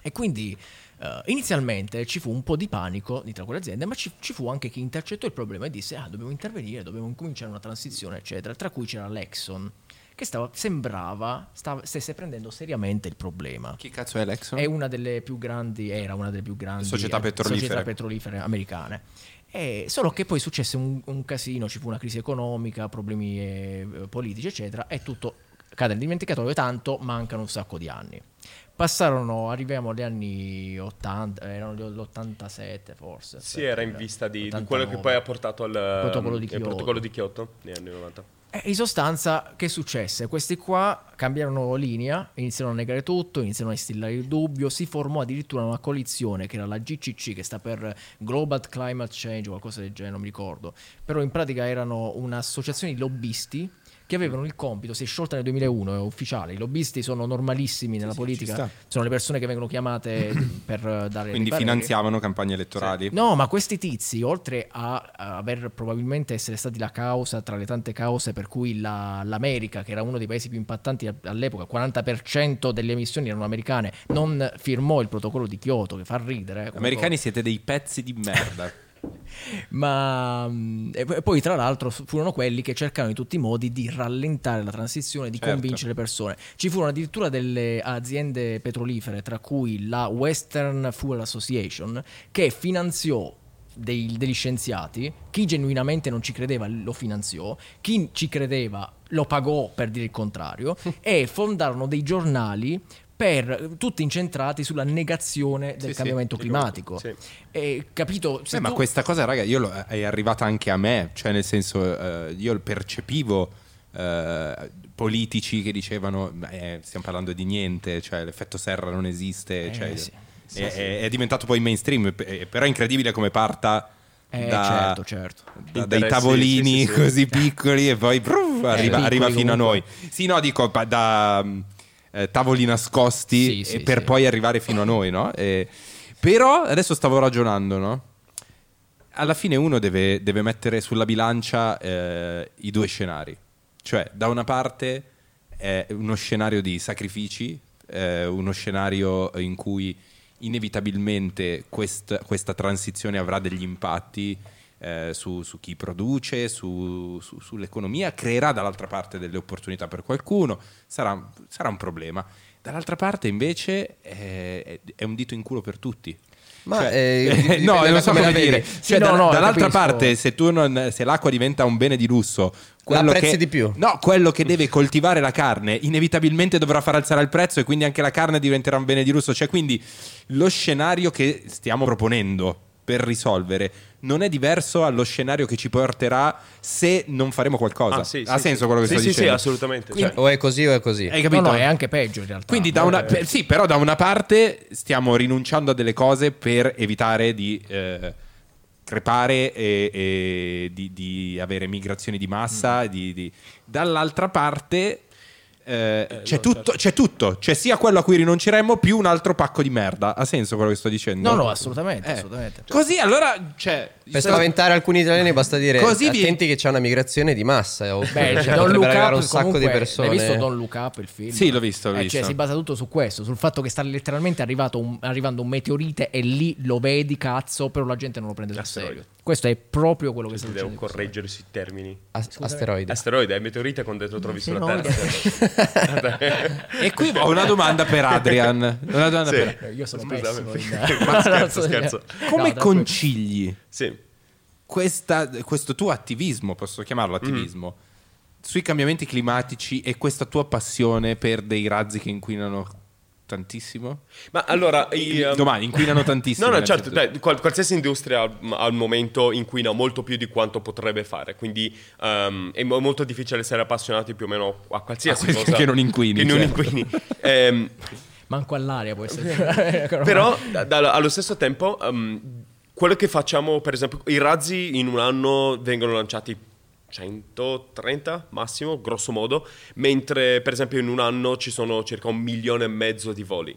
E quindi eh, inizialmente ci fu un po' di panico tra quelle aziende, ma ci, ci fu anche chi intercettò il problema e disse: Ah, dobbiamo intervenire, dobbiamo incominciare una transizione, eccetera. Tra cui c'era l'Exxon, che stava, sembrava stava- stesse prendendo seriamente il problema. Chi cazzo è Lexon? È una delle più grandi, era una delle più grandi Società eh, petrolifere. società petrolifere americane. E solo che poi successe un, un casino, ci fu una crisi economica, problemi eh, politici, eccetera, e tutto cade nel dimenticatoio, tanto mancano un sacco di anni. Passarono, arriviamo agli anni 80, erano gli- l'87 forse. Sì, era in vista di, di 89. quello che poi ha portato al Protocollo di il Kyoto. protocollo di Kyoto negli anni 90. E in sostanza, che successe? Questi qua cambiarono linea, iniziarono a negare tutto, iniziarono a instillare il dubbio, si formò addirittura una coalizione che era la GCC, che sta per Global Climate Change o qualcosa del genere, non mi ricordo. Però in pratica erano un'associazione di lobbisti che avevano il compito, si è sciolta nel 2001, è ufficiale, i lobbisti sono normalissimi nella sì, politica, sta. sono le persone che vengono chiamate per dare Quindi finanziavano campagne elettorali. No, ma questi tizi, oltre a, aver probabilmente essere stati la causa tra le tante cause per cui la- l'America, che era uno dei paesi più impattanti all'epoca, 40% delle emissioni erano americane, non firmò il protocollo di Kyoto, che fa ridere. eh, Americani siete dei pezzi di merda. ma mm, poi- poi tra l'altro furono quelli che cercarono in tutti i modi di rallentare la transizione, di Certo. convincere le persone. Ci furono addirittura delle aziende petrolifere, tra cui la Western Fuel Association, che finanziò dei- degli scienziati, chi genuinamente non ci credeva lo finanziò, chi ci credeva lo pagò per dire il contrario e fondarono dei giornali per, tutti incentrati sulla negazione del Sì, sì, cambiamento climatico. Sì. E capito? Se Eh, ma tu- questa cosa, raga, io lo- è arrivata anche a me, cioè nel senso, eh, io percepivo eh, politici che dicevano, "Beh, stiamo parlando di niente, cioè l'effetto serra non esiste, Eh, cioè, sì. è, è- è diventato poi mainstream, eh, però è incredibile come parta Eh, da- certo, certo. da- dai tavolini sì, sì, sì. così piccoli e poi bruf, arriva, arriva fino a noi. comunque. Sì, no, dico da mm, eh, tavoli nascosti Sì, sì, per sì. poi arrivare fino a noi, no? E- però adesso stavo ragionando, no? Alla fine uno deve, deve mettere sulla bilancia eh, i due scenari. Cioè, da una parte è uno scenario di sacrifici, eh, uno scenario in cui inevitabilmente quest- questa transizione avrà degli impatti eh, su, su chi produce, su- su- sull'economia, creerà dall'altra parte delle opportunità per qualcuno, sarà, sarà un problema. Dall'altra parte invece è, è- un dito in culo per tutti. Ma Cioè, eh, no, non so come dire. Cioè, no, da- no, dall'altra capisco. parte, se, tu non- se l'acqua diventa un bene di lusso, quello che, di più. No, quello che deve coltivare la carne inevitabilmente dovrà far alzare il prezzo e quindi anche la carne diventerà un bene di lusso. Cioè, quindi lo scenario che stiamo proponendo per risolvere non è diverso allo scenario che ci porterà se non faremo qualcosa. Ah, sì, ha sì, senso sì. quello che Sì, sto sì, dicendo? sì, assolutamente. Quindi- cioè. O è così o è così. Hai capito? No, no, è anche peggio in realtà. Quindi da una, Eh, per- sì, però da una parte stiamo rinunciando a delle cose per evitare di eh, crepare e, e di, di avere migrazioni di massa. di- di- Dall'altra parte eh, c'è, no, tutto, certo. c'è tutto, c'è sia quello a cui rinunceremmo più un altro pacco di merda. Ha senso quello che sto dicendo? No, no, assolutamente, Eh, assolutamente. Così allora, cioè, Per spaventare alcuni italiani basta dire Così vi- attenti che c'è una migrazione di massa. O Beh, cioè, Don't potrebbe Look arrivare Up un sacco comunque, di persone. Hai visto Look Up il film? Sì, l'ho visto, l'ho Eh, visto. Cioè, si basa tutto su questo, sul fatto che sta letteralmente arrivato un- arrivando un meteorite e lì lo vedi, cazzo, però la gente non lo prende sul Asteroide. serio. Questo è proprio quello che sta Devo succedendo. correggere sui termini. As- asteroide. Asteroide è meteorite quando dentro trovi sulla Asteroide. Terra. E qui ho una domanda per Adrian. Una domanda Sì. per- Eh, Io sono Scusami. pessimo in... Ma scherzo, scherzo. Come No, tranquillo. concili Sì. questa- questo tuo attivismo, posso chiamarlo attivismo, sui cambiamenti climatici e questa tua passione per dei razzi che inquinano tantissimo? Ma allora, i, um, Domani inquinano tantissimo. No, no, certo, dai, qual- qualsiasi industria al, al momento inquina molto più di quanto potrebbe fare, quindi um, è mo- molto difficile essere appassionati più o meno a qualsiasi A cosa che non inquini, Che non certo. inquini. Ehm, Manco all'aria può essere. però da- da- allo stesso tempo, um, quello che facciamo, per esempio, i razzi in un anno vengono lanciati 130 massimo, grosso modo, mentre per esempio in un anno ci sono circa un milione e mezzo di voli,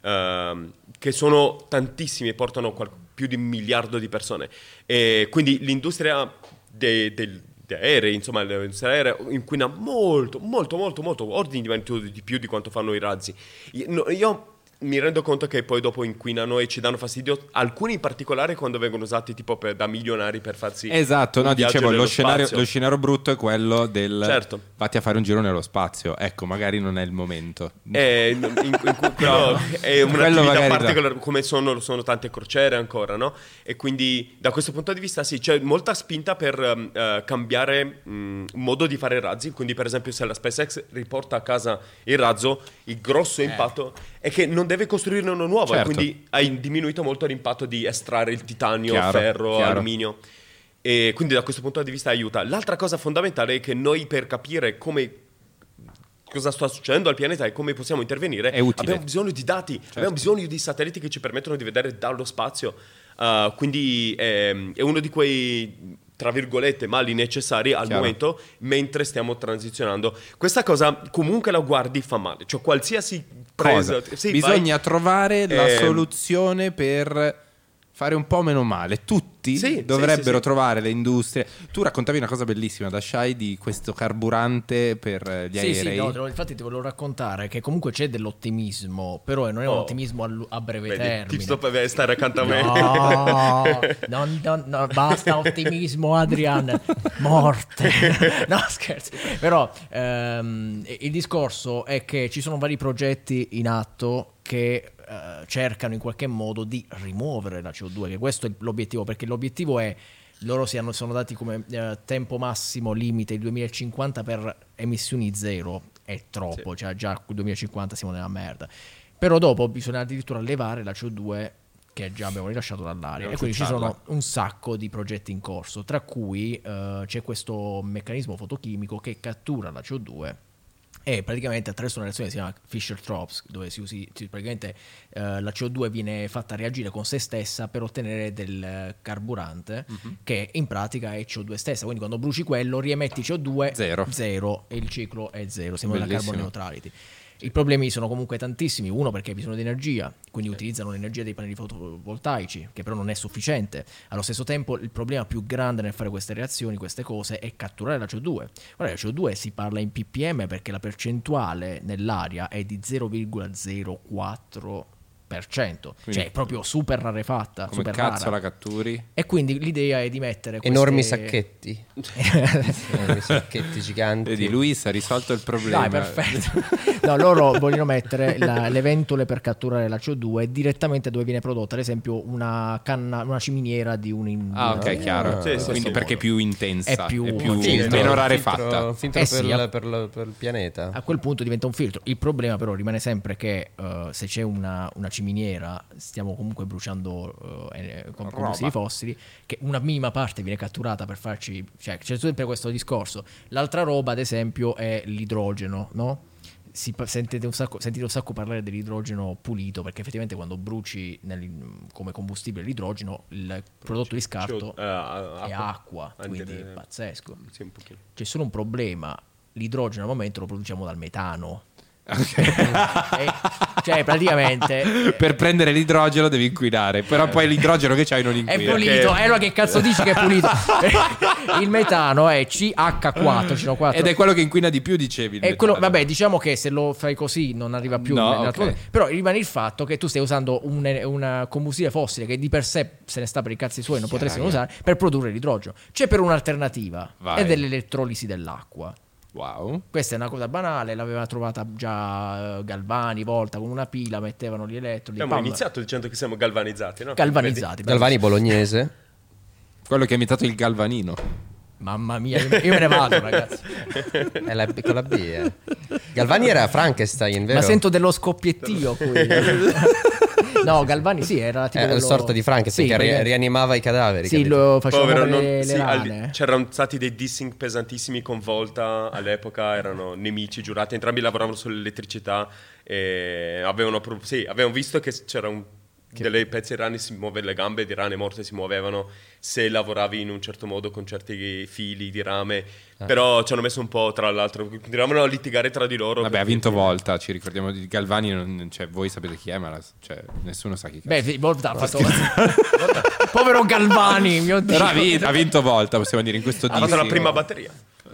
ehm, che sono tantissimi e portano qual- più di un miliardo di persone. E quindi l'industria dei, del- degli aerei, insomma, l'industria aerea inquina molto, molto, molto, molto, ordini di magnitudo di più di quanto fanno i razzi. Io, io mi rendo conto che poi dopo inquinano e ci danno fastidio, alcuni in particolare quando vengono usati tipo per- da milionari per farsi Esatto, no, dicevo, lo scenario, lo scenario brutto è quello del Certo. vatti a fare un giro nello spazio. Ecco, magari non è il momento. Eh, in- in- in- quello è Quello un'attività magari da- particolare, come sono, sono tante crociere ancora, no? E quindi da questo punto di vista sì, c'è molta spinta per eh, cambiare mm, modo di fare razzi. Quindi, per esempio, se la SpaceX riporta a casa il razzo, il grosso impatto è che non deve costruirne uno nuovo. Certo. E quindi hai diminuito molto l'impatto di estrarre il titanio, Chiaro, ferro, chiaro. alluminio. E quindi da questo punto di vista aiuta. L'altra cosa fondamentale è che noi per capire come cosa sta succedendo al pianeta e come possiamo intervenire È utile. abbiamo bisogno di dati, abbiamo bisogno di satelliti che ci permettono di vedere dallo spazio. Uh, quindi ehm, è uno di quei tra virgolette mali necessari al Chiaro. momento mentre stiamo transizionando questa cosa comunque la guardi fa male cioè qualsiasi Cosa? sì, Bisogna vai- trovare la Ehm, soluzione per fare un po' meno male. Tutti Sì, dovrebbero sì, sì. trovare le industrie. Tu raccontavi una cosa bellissima da Shai di questo carburante per eh, gli Sì, sì, aerei. no, infatti ti volevo raccontare che comunque c'è dell'ottimismo, però non è un Oh. ottimismo a, a breve Vedi, termine. ti sto per stare accanto a me No, non- non- no, basta ottimismo, Adrian. Morte. No, scherzi. Però ehm, il discorso è che ci sono vari progetti in atto che eh, cercano in qualche modo di rimuovere la CO2, che questo è l'obiettivo, perché l'obiettivo è loro si hanno, sono dati come eh, tempo massimo limite il 2050 per emissioni zero, è troppo, cioè già il 2050 siamo nella merda. Però dopo bisogna addirittura levare la CO2 che già abbiamo rilasciato dall'aria. E quindi ci sono un sacco di progetti in corso, tra cui eh, c'è questo meccanismo fotochimico che cattura la CO2 e praticamente attraverso una reazione che si chiama Fischer-Tropsch, dove si usi, si- praticamente eh, la CO2 viene fatta reagire con se stessa per ottenere del eh, carburante Mhm. che in pratica è CO2 stessa. Quindi quando bruci quello riemetti CO2 Zero. zero, e il ciclo è zero. Siamo nella Bellissimo. carbon neutrality. I problemi sono comunque tantissimi, uno perché hai bisogno di energia, quindi utilizzano l'energia dei pannelli fotovoltaici, che però non è sufficiente. Allo stesso tempo il problema più grande nel fare queste reazioni, queste cose, è catturare la CO2. Guarda, la CO2 si parla in ppm perché la percentuale nell'aria è di 0,04%, Quindi- cioè è proprio super rarefatta, Come super cazzo rara. la catturi? E quindi l'idea è di mettere queste... Enormi sacchetti. Enormi sacchetti giganti. Vedi, Luis ha risolto il problema. Dai, perfetto. No, loro vogliono mettere la- le ventole per catturare la CO2 direttamente dove viene prodotta, ad esempio, una, canna, una ciminiera di un... in- Ah, ok, chiaro. Sì, sì, Quindi sì. perché è più intensa, È più- Un meno rarefatta. filtro- un filtro Eh sì, per, a- per la- per il pianeta. A quel punto diventa un filtro. Il problema però rimane sempre che eh, se c'è una, una ciminiera stiamo comunque bruciando eh, eh, combustibili fossili, che una minima parte viene catturata per farci... Cioè c'è sempre questo discorso. L'altra roba, ad esempio, è l'idrogeno, no? si sentite, un sacco, sentite un sacco parlare dell'idrogeno pulito perché effettivamente quando bruci nel- come combustibile l'idrogeno il prodotto di scarto CO- eh, è acqua. quindi le- pazzesco. Sì. C'è solo un problema, l'idrogeno al momento lo produciamo dal metano. Ok. E- cioè praticamente... per prendere l'idrogeno devi inquinare, però poi l'idrogeno che c'hai non È inquina. pulito, Perché- eh, allora che cazzo dici che è pulito? il metano è CH4, CO4. Ed è quello che inquina di più, dicevi. quello- vabbè, diciamo che se lo fai così non arriva più No, nella ok. tua- Però rimane il fatto che tu stai usando un, una combustibile fossile che di per sé se ne sta per i cazzi suoi, non potresti usare per produrre l'idrogeno. C'è per un'alternativa Vai. ed è l'elettrolisi dell'acqua. Wow. Questa è una cosa banale, l'aveva trovata già eh, Galvani volta con una pila, mettevano gli elettroli. Abbiamo pam, iniziato dicendo che siamo galvanizzati, no? galvanizzati. Galvani bolognese. Quello che ha imitato il galvanino. Mamma mia, io io me ne vado, ragazzi. È la B con la B. eh. Galvani era Frankenstein, vero? Ma sento dello scoppiettio qui. no, Galvani sì, era tipo È una quello- sorta di Frankenstein Sì, che perché- rianimava i cadaveri. Sì, capito? lo faceva Povero, non- le, sì, le al- c'erano stati dei dissing pesantissimi con Volta all'epoca, erano nemici giurati, entrambi lavoravano sull'elettricità e avevano, pro- sì, avevano visto che c'era un delle pezzi di rane si muove le gambe di rane morte si muovevano se lavoravi in un certo modo con certi fili di rame Ah. però ci hanno messo un po' tra l'altro continuavano a litigare tra di loro Vabbè, ha vinto Volta, ci ricordiamo di Galvani, non- cioè, voi sapete chi è, ma la- cioè, nessuno sa chi cazzo. Beh, sì, Volta ha fatto... Povero Galvani, mio Dio. Però ha vinto, ha vinto Volta, possiamo dire, in questo ha fatto la prima batteria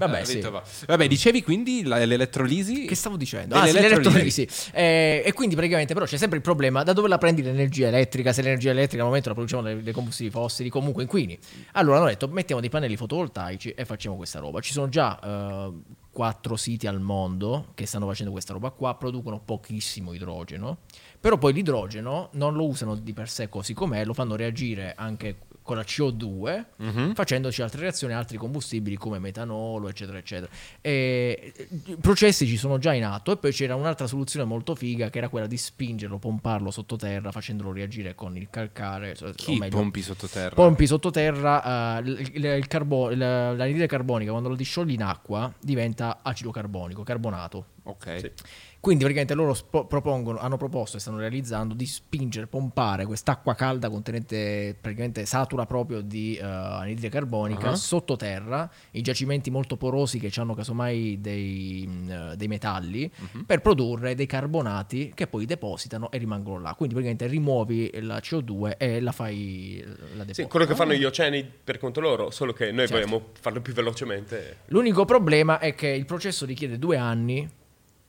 Vabbè, Ha sì. Vabbè, dicevi quindi la- l'elettrolisi? Che stavo dicendo? Delle Ah, sì, l'elettrolisi. Eh, e quindi praticamente però c'è sempre il problema da dove la prendi l'energia elettrica? Se l'energia elettrica al momento la produciamo dai dai combustibili fossili, comunque inquini. Allora hanno detto mettiamo dei pannelli fotovoltaici e facciamo questa roba. Ci sono già eh, quattro siti al mondo che stanno facendo questa roba qua, producono pochissimo idrogeno, però poi l'idrogeno non lo usano di per sé così com'è, lo fanno reagire anche con la CO2, Mhm. facendoci altre reazioni, altri combustibili come metanolo, eccetera, eccetera. E, I processi ci sono già in atto e poi c'era un'altra soluzione molto figa che era quella di spingerlo, pomparlo sottoterra, facendolo reagire con il calcare. o Chi meglio, pompi sottoterra? Pompi sottoterra, eh, il, il- il carbo- il- l'anidride carbonica quando lo disciogli in acqua diventa acido carbonico, carbonato. ok. Sì. Quindi praticamente loro spo- propongono, hanno proposto e stanno realizzando di spingere, pompare quest'acqua calda contenente, praticamente satura proprio di eh, anidride carbonica Ah. sottoterra, in giacimenti molto porosi che hanno casomai dei, mh, eh, dei metalli, Mhm. per produrre dei carbonati che poi depositano e rimangono là. Quindi praticamente rimuovi la CO2 e la fai la sì, depositi. quello che fanno gli oceani per conto loro solo che noi Certo. vogliamo farlo più velocemente L'unico problema è che il processo richiede due anni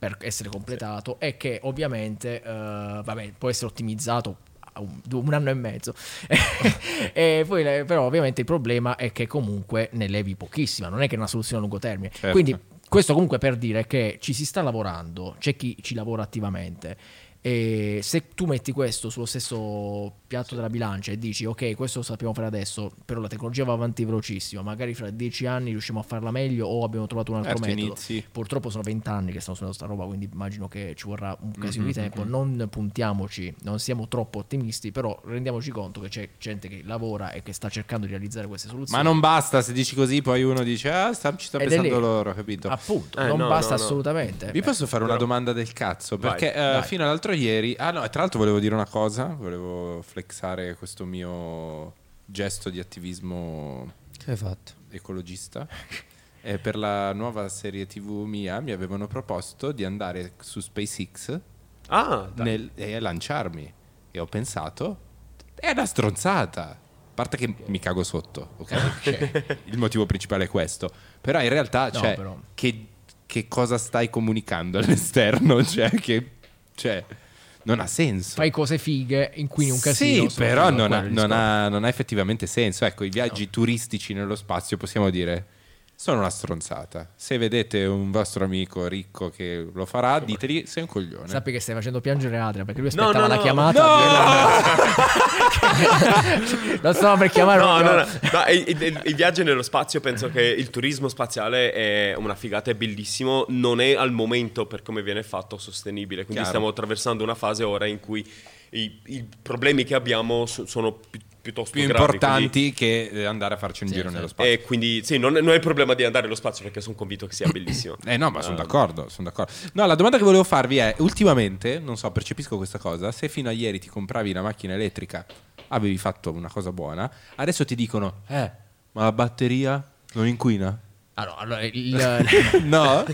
per essere completato e che ovviamente eh, vabbè, può essere ottimizzato un, un anno e mezzo. e poi, però ovviamente il problema è che comunque ne levi pochissima, non è che è una soluzione a lungo termine. Certo. Quindi questo comunque per dire che ci si sta lavorando, c'è chi ci lavora attivamente. E se tu metti questo sullo stesso piatto della bilancia e dici ok questo lo sappiamo fare adesso però la tecnologia va avanti velocissimo magari fra dieci anni riusciamo a farla meglio o abbiamo trovato un altro Certo, metodo inizi. purtroppo sono vent'anni che stiamo suonando sta roba quindi immagino che ci vorrà un casino Mm-hmm, di tempo non puntiamoci non siamo troppo ottimisti però rendiamoci conto che c'è gente che lavora e che sta cercando di realizzare queste Ma soluzioni non basta se dici così, poi uno dice, ah, sta- ci sta Ed pensando loro, capito? appunto Eh, non no, basta no, no. assolutamente Vi posso fare una domanda del cazzo? Vai, Perché eh, vai. fino all'altro ieri, ah no, tra l'altro volevo dire una cosa, volevo flexare questo mio gesto di attivismo Che hai fatto? ecologista. E per la nuova serie TV mia mi avevano proposto di andare su SpaceX ah nel- e lanciarmi. E ho pensato, è una stronzata. A parte che mi cago sotto, ok? Il motivo principale è questo. Però in realtà, No, cioè, però. Che, che cosa stai comunicando all'esterno? Cioè, che, cioè, non ha senso. fai cose fighe inquini un casino Sì, però non ha, non ha- non ha effettivamente senso. Ecco, i viaggi turistici nello spazio possiamo dire sono una stronzata. Se vedete un vostro amico ricco che lo farà, ditegli sei un coglione. Sappi che stai facendo piangere Adria perché lui No, aspettava no, la no. chiamata. Lo stavo per chiamare. No, no, no, no, i, i- i viaggi nello spazio penso che il turismo spaziale è una figata, è bellissimo, non è al momento per come viene fatto sostenibile, quindi Chiaro. stiamo attraversando una fase ora in cui i, i problemi che abbiamo so- sono pi- piuttosto Più gravi, importanti quindi- che eh, andare a farci un Sì, giro sì. nello spazio. e quindi sì, non è, non è il problema di andare allo spazio perché sono convinto che sia bellissimo. Eh no, ma sono Ah. d'accordo, sono d'accordo. No, la domanda che volevo farvi è, ultimamente, non so, percepisco questa cosa, se fino a ieri ti compravi la macchina elettrica, avevi fatto una cosa buona, adesso ti dicono, eh, ma la batteria non inquina? Allora, allora, il- no?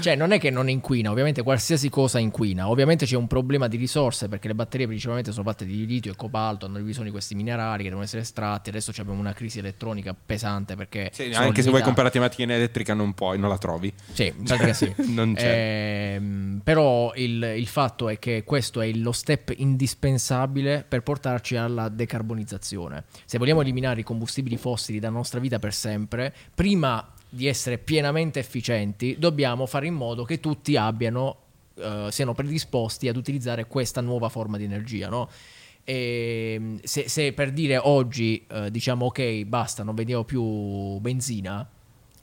cioè, non è che non inquina, ovviamente qualsiasi cosa inquina. Ovviamente c'è un problema di risorse perché le batterie principalmente sono fatte di litio e cobalto, hanno bisogno di questi minerali che devono essere estratti. Adesso abbiamo una crisi elettronica pesante perché. Sì, anche se vuoi comprarti una macchina elettrica non puoi, non la trovi. Sì, pratica sì. Non c'è. Ehm, però il, il fatto è che questo è lo step indispensabile per portarci alla decarbonizzazione. Se vogliamo eliminare i combustibili fossili dalla nostra vita per sempre, prima di essere pienamente efficienti, dobbiamo fare in modo che tutti abbiano, eh, siano predisposti ad utilizzare questa nuova forma di energia, no? E se, se per dire oggi eh, diciamo ok, basta, non vediamo più benzina,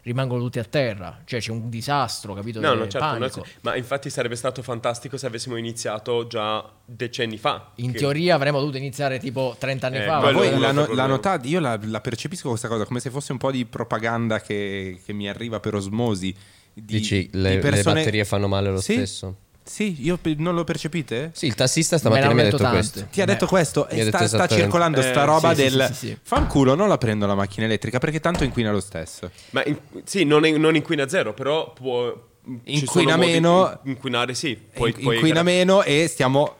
rimangono tutti a terra, cioè c'è un disastro, capito? No, no, certo, non è- panico. ma infatti sarebbe stato fantastico se avessimo iniziato già decenni fa. In che- teoria avremmo dovuto iniziare tipo 30 anni Eh, fa. Ma un la, no- la notate, io la, la percepisco questa cosa come se fosse un po' di propaganda che, che mi arriva per osmosi. Di, Dici, di le, le persone- batterie fanno male lo Sì? stesso? Sì, io non lo percepite? Sì, il tassista stamattina mi ha detto detto questo. Ti ha detto questo e sta, sta circolando sta Eh, roba sì, del sì, sì, sì. fanculo, non la prendo la macchina elettrica perché tanto inquina lo stesso. Ma in- sì, non, è- non inquina zero, però può... Inquina meno- Inquinare sì. In- puoi- inquina meno e stiamo,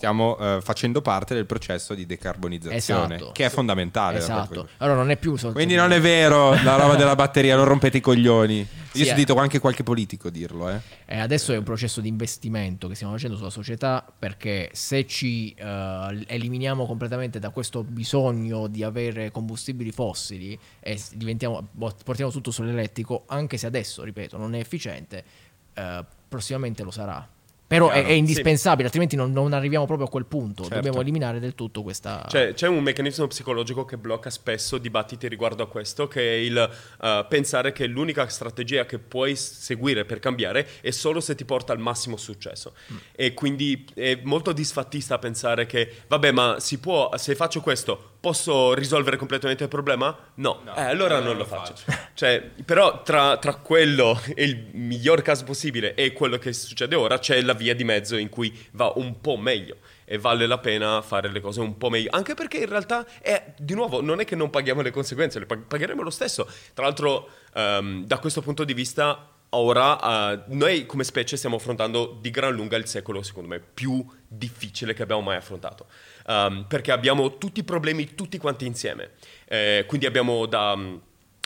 stiamo eh, facendo parte del processo di decarbonizzazione Esatto. che è fondamentale. da Esatto. Allora non è più soltanto Quindi non è vero la roba della batteria, non rompete i coglioni. Io Sì, ho eh. sentito anche qualche politico dirlo, eh. Eh, adesso è un processo di investimento che stiamo facendo sulla società perché se ci eh, eliminiamo completamente da questo bisogno di avere combustibili fossili e portiamo tutto sull'elettrico, anche se adesso, ripeto, non è efficiente, eh, prossimamente lo sarà. Però è, è indispensabile, altrimenti non, non arriviamo proprio a quel punto. Certo. Dobbiamo eliminare del tutto questa... Cioè, c'è un meccanismo psicologico che blocca spesso dibattiti riguardo a questo, che è il eh, pensare che l'unica strategia che puoi seguire per cambiare è solo se ti porta al massimo successo. E quindi è molto disfattista pensare che, vabbè, ma si può, se faccio questo, posso risolvere completamente il problema? No, Eh, allora non lo faccio. Cioè, però tra, tra quello e il miglior caso possibile e quello che succede ora, c'è la via di mezzo in cui va un po' meglio e vale la pena fare le cose un po' meglio. Anche perché in realtà è, di nuovo, non è che non paghiamo le conseguenze, le pag- pagheremo lo stesso. Tra l'altro, ehm, da questo punto di vista, ora eh, noi come specie stiamo affrontando di gran lunga il secolo, secondo me, più difficile che abbiamo mai affrontato. Ehm, perché abbiamo tutti i problemi tutti quanti insieme. Eh, quindi abbiamo da... mm,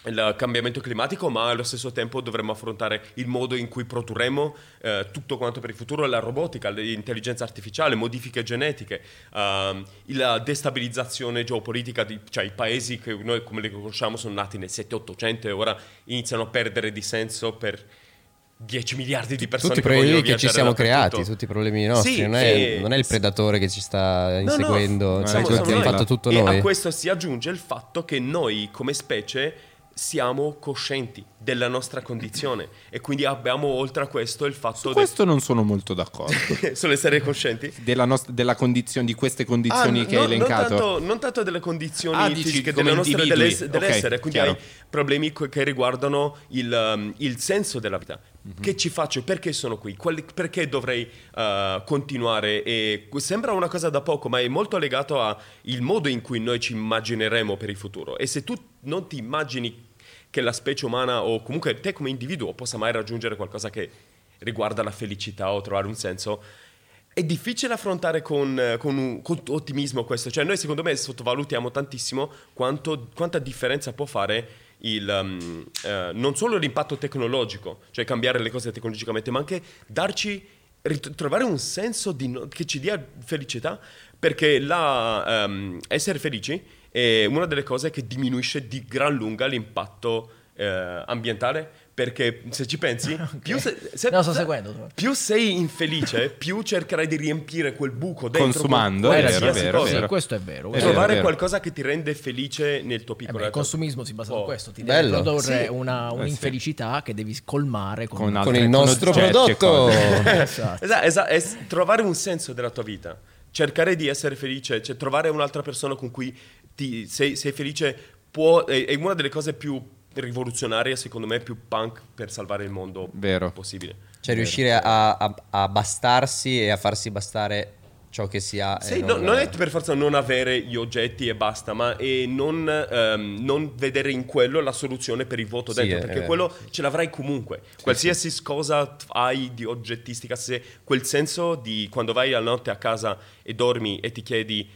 il cambiamento climatico, ma allo stesso tempo dovremmo affrontare il modo in cui produrremo eh, tutto quanto per il futuro, la robotica, l'intelligenza artificiale, modifiche genetiche, ehm, la destabilizzazione geopolitica, di, cioè i paesi che noi come li conosciamo sono nati nel 7-800 e ora iniziano a perdere di senso per 10 miliardi di persone Tutti i che problemi che ci viaggiare siamo creati, tutti i problemi nostri. Sì, non, è, e- non è il predatore che ci sta No, no, inseguendo, no, cioè, siamo- che siamo fatto tutto e noi. a questo si aggiunge il fatto che noi come specie siamo coscienti della nostra condizione e quindi abbiamo oltre a questo il fatto Su de- questo non sono molto d'accordo. sull'essere coscienti. della, nost- della condizione, di queste condizioni Ah, che no- hai elencato. Non tanto, non tanto delle condizioni Ah, fisiche nostre individui. dell'ess- dell'essere, Ok, quindi chiaro. hai problemi che riguardano il, um, il senso della vita. Mhm. Che ci faccio? Perché sono qui? Quali- perché dovrei uh, continuare? E sembra una cosa da poco, ma è molto legato al modo in cui noi ci immagineremo per il futuro. E se tu non ti immagini che la specie umana o comunque te come individuo possa mai raggiungere qualcosa che riguarda la felicità o trovare un senso, è difficile affrontare con, con con ottimismo questo. Cioè, noi secondo me sottovalutiamo tantissimo quanto- quanta differenza può fare il, um, eh, non solo l'impatto tecnologico, cioè cambiare le cose tecnologicamente, ma anche darci, rit- trovare un senso no- che ci dia felicità, perché la, ehm, essere felici è una delle cose che diminuisce di gran lunga l'impatto eh, ambientale, perché se ci pensi, più, se- se- No, sto seguendo. più sei infelice, più cercherai di riempire quel buco dentro Consumando, con è vero, è vero, cosa. vero. Sì, questo è vero. È Trovare vero. qualcosa che ti rende felice nel tuo Eh piccolo beh, il consumismo si basa su Oh. questo, ti deve Bello. produrre Sì. una, Eh, un'infelicità che devi colmare con, Con Con il nostro prodotto. Esatto. Esatto, esatto, trovare un senso della tua vita. cercare di essere felice, cioè trovare un'altra persona con cui ti, sei, sei felice può, è, è una delle cose più rivoluzionarie, secondo me, più punk per salvare il mondo Vero. possibile. Cioè riuscire a, a- a bastarsi e a farsi bastare ciò che si ha. e Sì, no- non è per forza non avere gli oggetti e basta, ma è non, ehm, non vedere in quello la soluzione per il voto Sì, dentro, è- perché è- quello ce l'avrai comunque. Qualsiasi cosa hai di oggettistica, se quel senso di quando vai la notte a casa e dormi e ti chiedi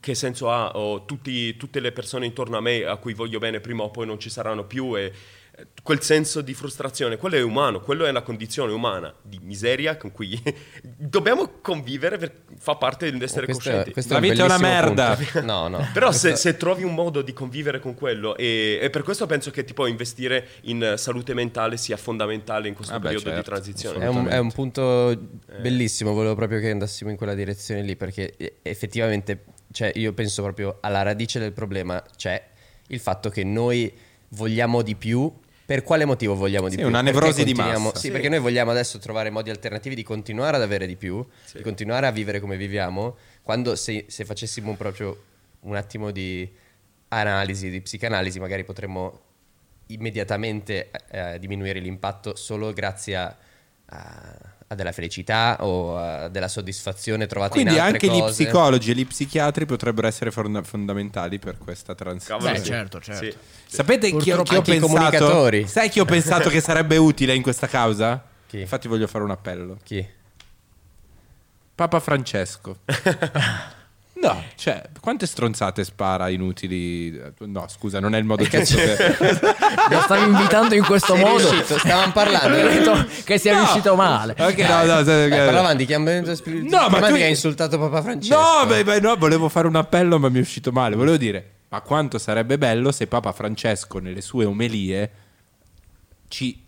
che senso ha o tutti- tutte le persone intorno a me a cui voglio bene prima o poi non ci saranno più e eh, quel senso di frustrazione, quello è umano, quello è una condizione umana di miseria con cui dobbiamo convivere, per, fa parte dell'essere Questo è- coscienti. questo La vita è una merda. punto. No, no. Però se, Questo- se trovi un modo di convivere con quello e, e per questo penso che tipo investire in salute mentale sia fondamentale in questo Ah beh, periodo di certo, transizione. È un, è un punto Eh. bellissimo, volevo proprio che andassimo in quella direzione lì perché eh, effettivamente, cioè, io penso proprio alla radice del problema c'è il fatto che noi vogliamo di più. Per quale motivo vogliamo di Sì, più? una nevrosi di massa. Sì, Sì. perché noi vogliamo adesso trovare modi alternativi di continuare ad avere di più, di continuare a vivere come viviamo, quando se, se facessimo proprio un attimo di analisi, di psicanalisi, magari potremmo immediatamente eh, diminuire l'impatto solo grazie a, a- a della felicità o a della soddisfazione trovata Quindi in altre anche gli cose. psicologi e gli psichiatri potrebbero essere fonda- fondamentali per questa transizione. Beh, certo, certo. Sì. Sapete chi, ho- chi ho pensato? comunicatori. Sai chi ho pensato che sarebbe utile in questa causa? Chi? Infatti voglio fare un appello. Chi? Papa Francesco. No, cioè, quante stronzate spara inutili? No, scusa, non è il modo giusto per... Lo stavi invitando in questo Sei modo. riuscito, stavamo parlando. Che sia No. riuscito male. Ok, no, no, se- Eh, parlavamo di cambiamento No, spirituale. ma tu- che ha insultato Papa Francesco. No, beh, beh, no, volevo fare un appello, ma mi è uscito male. Volevo dire, ma quanto sarebbe bello se Papa Francesco nelle sue omelie ci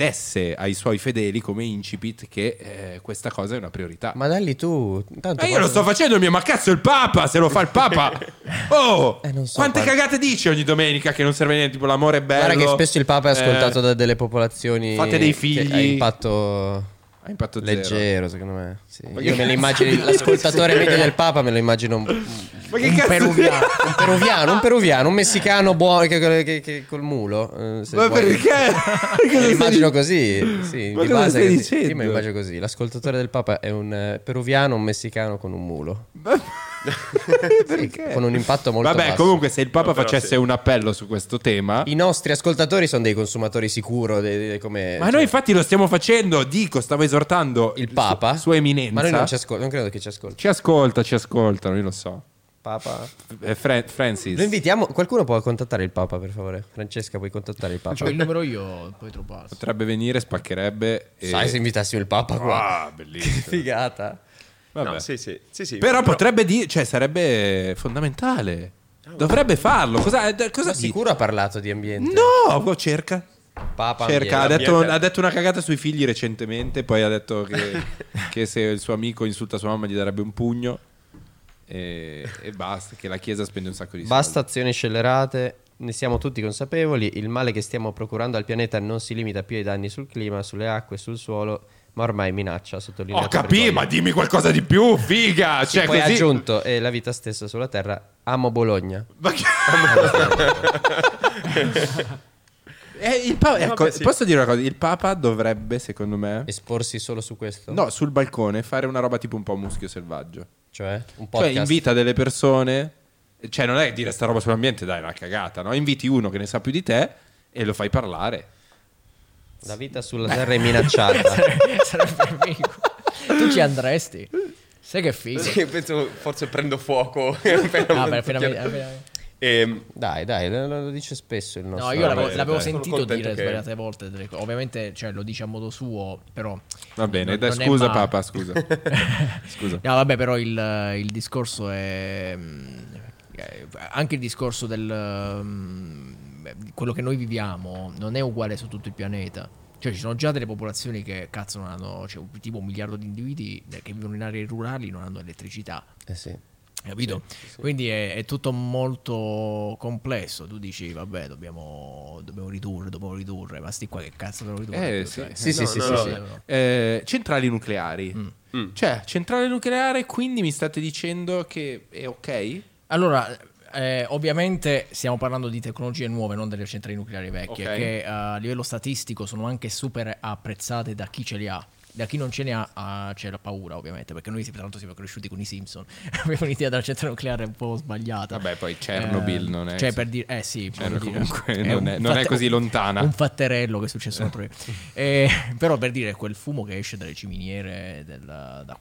desse ai suoi fedeli come incipit che eh, questa cosa è una priorità. Ma dalli tu. Ma io lo sto facendo mio, ma cazzo il Papa, se lo fa il Papa. Oh, Eh, so, quante guarda. cagate dice ogni domenica che non serve a niente, tipo l'amore è bello. Guarda che spesso il Papa è ascoltato eh, da delle popolazioni. fate dei che figli. Ha impatto. Ha impatto zero. Leggero, secondo me. Sì. Io che me lo immagino. L'ascoltatore medio del Papa me lo immagino un, un Ma che Un cazzo peruviano. peruviano, un peruviano, un messicano buono che, che- che- col mulo. eh, se Ma vuoi. perché? Me lo immagino così. Sì, Ma di cosa base così. dicendo? Io me lo immagino così. L'ascoltatore del Papa è un eh, peruviano, un messicano con un mulo. Perché? Con un impatto molto Vabbè, basso. comunque, se il Papa No, facesse sì. un appello su questo tema, I nostri ascoltatori sono dei consumatori sicuro. de- de- come, ma cioè, noi infatti lo stiamo facendo. Dico, stavo esortando il Papa. Su, sua eminenza. Ma noi non, ci ascol- non credo che ci ascolti. Ci ascolta, ci ascoltano, io lo so. Papa. Eh, Fra- Francis. Lo invitiamo. Qualcuno può contattare il Papa, per favore? Francesca, puoi contattare il Papa? C'ho il numero io, poi te lo passo. Potrebbe venire, spaccherebbe. E... Sai se invitassimo il Papa qua? Ah, bellissimo. Figata. Vabbè. No, sì, sì, sì, sì. Però potrebbe dire, cioè sarebbe fondamentale. Dovrebbe farlo. Cosa, eh, cosa Ma di- sicuro ha parlato di ambiente. No, cerca. Papa Cerca, ha detto, ha detto una cagata sui figli recentemente, poi ha detto che, che se il suo amico insulta sua mamma gli darebbe un pugno e, e basta, che la Chiesa spende un sacco di soldi. Basta azioni scellerate. Ne siamo tutti consapevoli. Il male che stiamo procurando al pianeta non si limita più ai danni sul clima, sulle acque, sul suolo, ma ormai minaccia. Sottolinea Ho capito, ma dimmi qualcosa di più, figa! Cioè, poi ha così... aggiunto e la vita stessa sulla terra. Amo Bologna. Ma che- Eh, il Papa- Eh, ecco, vabbè, sì. Posso dire una cosa? Il Papa dovrebbe, secondo me, Esporsi solo su questo? no, sul balcone fare una roba tipo un po' muschio selvaggio. Cioè, un Cioè, podcast. invita delle persone, cioè, non è dire sta roba sull'ambiente, dai, è una cagata, no? Inviti uno che ne sa più di te e lo fai parlare. La vita sulla terra è minacciata. Sarebbe amico. Tu ci andresti. Sai che figo. Sì, penso forse prendo fuoco. Ah, beh, appena- appena- Ehm, dai, dai, lo, lo dice spesso il nostro. No, io l'avevo, l'avevo dai. Sentito dire che- svariate volte. Ovviamente, cioè, lo dice a modo suo, però. Va bene, non- dai, non scusa male. Papa, scusa. scusa. No, vabbè, però il, il discorso è. eh, Anche il discorso del. mm, quello che noi viviamo non è uguale su tutto il pianeta. Cioè, ci sono già delle popolazioni che cazzo non hanno. Cioè, tipo un miliardo di individui che vivono in aree rurali non hanno elettricità. Eh sì. Capito? Quindi è, è tutto molto complesso. Tu dici, vabbè, dobbiamo, dobbiamo ridurre, dobbiamo ridurre. Ma sti qua che cazzo devono ridurre? Eh, sì. Cioè, Sì, sì, No, sì, no, sì, no. sì. Eh, centrali nucleari. Mm. Cioè, centrale nucleare, quindi mi state dicendo che è ok? Allora, eh, ovviamente stiamo parlando di tecnologie nuove, non delle centrali nucleari vecchie, Ok. che eh, a livello statistico sono anche super apprezzate da chi ce li ha. Da chi non ce ne ha, ah, c'è la paura, ovviamente, perché noi tra l'altro siamo cresciuti con i Simpson. Abbiamo un'idea della centrale nucleare un po' sbagliata. Vabbè, poi Chernobyl non è- Cioè, per dire, eh sì, Cioè, voglio dire, comunque è non un è- non è così lontana. Un fatterello che è successo l'altro ieri. Eh, però per dire, quel fumo che esce dalle ciminiere, del, da-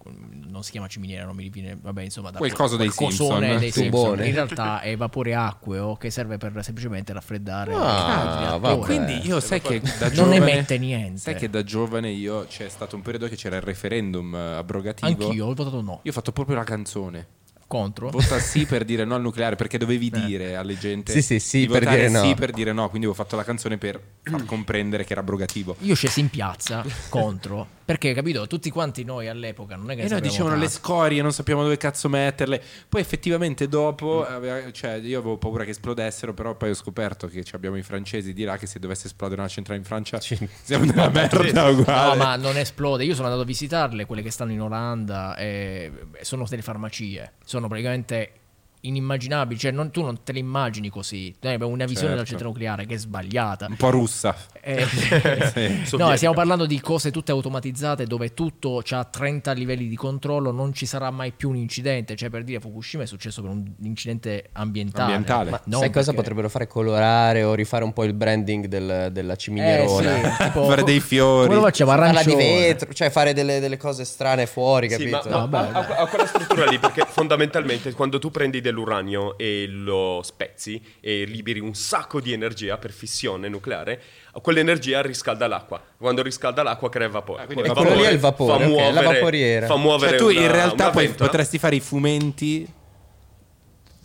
non si chiama ciminiera, non mi viene, vabbè, insomma, da Quel coso dei cosone Simpson. dei Simpson, in realtà è vapore acqueo che serve per semplicemente raffreddare Ah, vabbè. Quindi io sai che da Non giovane emette niente. Sai che da giovane io c'è stato un periodo che c'era il referendum eh, abrogativo. Anch'io ho votato no, Io ho fatto proprio la canzone. contro. Vota sì per dire no al nucleare perché dovevi dire alle gente Sì, sì, sì, di per votare dire no. sì per dire no, quindi ho fatto la canzone per far comprendere che era abrogativo. Io scesi in piazza contro perché, capito, tutti quanti noi all'epoca non è che E noi dicevano le tanto. scorie, non sappiamo dove cazzo metterle. Poi effettivamente dopo, Mm. cioè, io avevo paura che esplodessero, però poi ho scoperto che ci abbiamo i francesi di là che se dovesse esplodere una centrale in Francia siamo nella merda uguale. No, ma non esplode. Io sono andato a visitarle, quelle che stanno in Olanda, e sono delle farmacie. Sono praticamente inimmaginabili. Cioè, non- tu non te le immagini così. Noi abbiamo una visione della Certo. centrale nucleare che è sbagliata. Un po' russa. Eh, no, stiamo parlando di cose tutte automatizzate dove tutto ha 30 livelli di controllo, non ci sarà mai più un incidente. Cioè, per dire, Fukushima è successo per un incidente ambientale. Ambientale. Ma Non sai cosa perché- potrebbero fare? Colorare o rifare un po' il branding del- della Eh, ciminierona. sì, tipo- Fare dei fiori. Come lo facciamo? Parla di vetro, cioè fare delle, delle cose strane fuori, Sì, ma, capito? ma- No, vabbè, ha, ha quella struttura lì perché fondamentalmente quando tu prendi dell'uranio e lo spezzi e liberi un sacco di energia per fissione nucleare, quell'energia riscalda l'acqua. Quando riscalda l'acqua crea vapore. Ah, quindi Il è quello lì è il vapore, ok, la vaporiera. Fa muovere Cioè, tu una- in realtà una poi potresti fare i fumenti,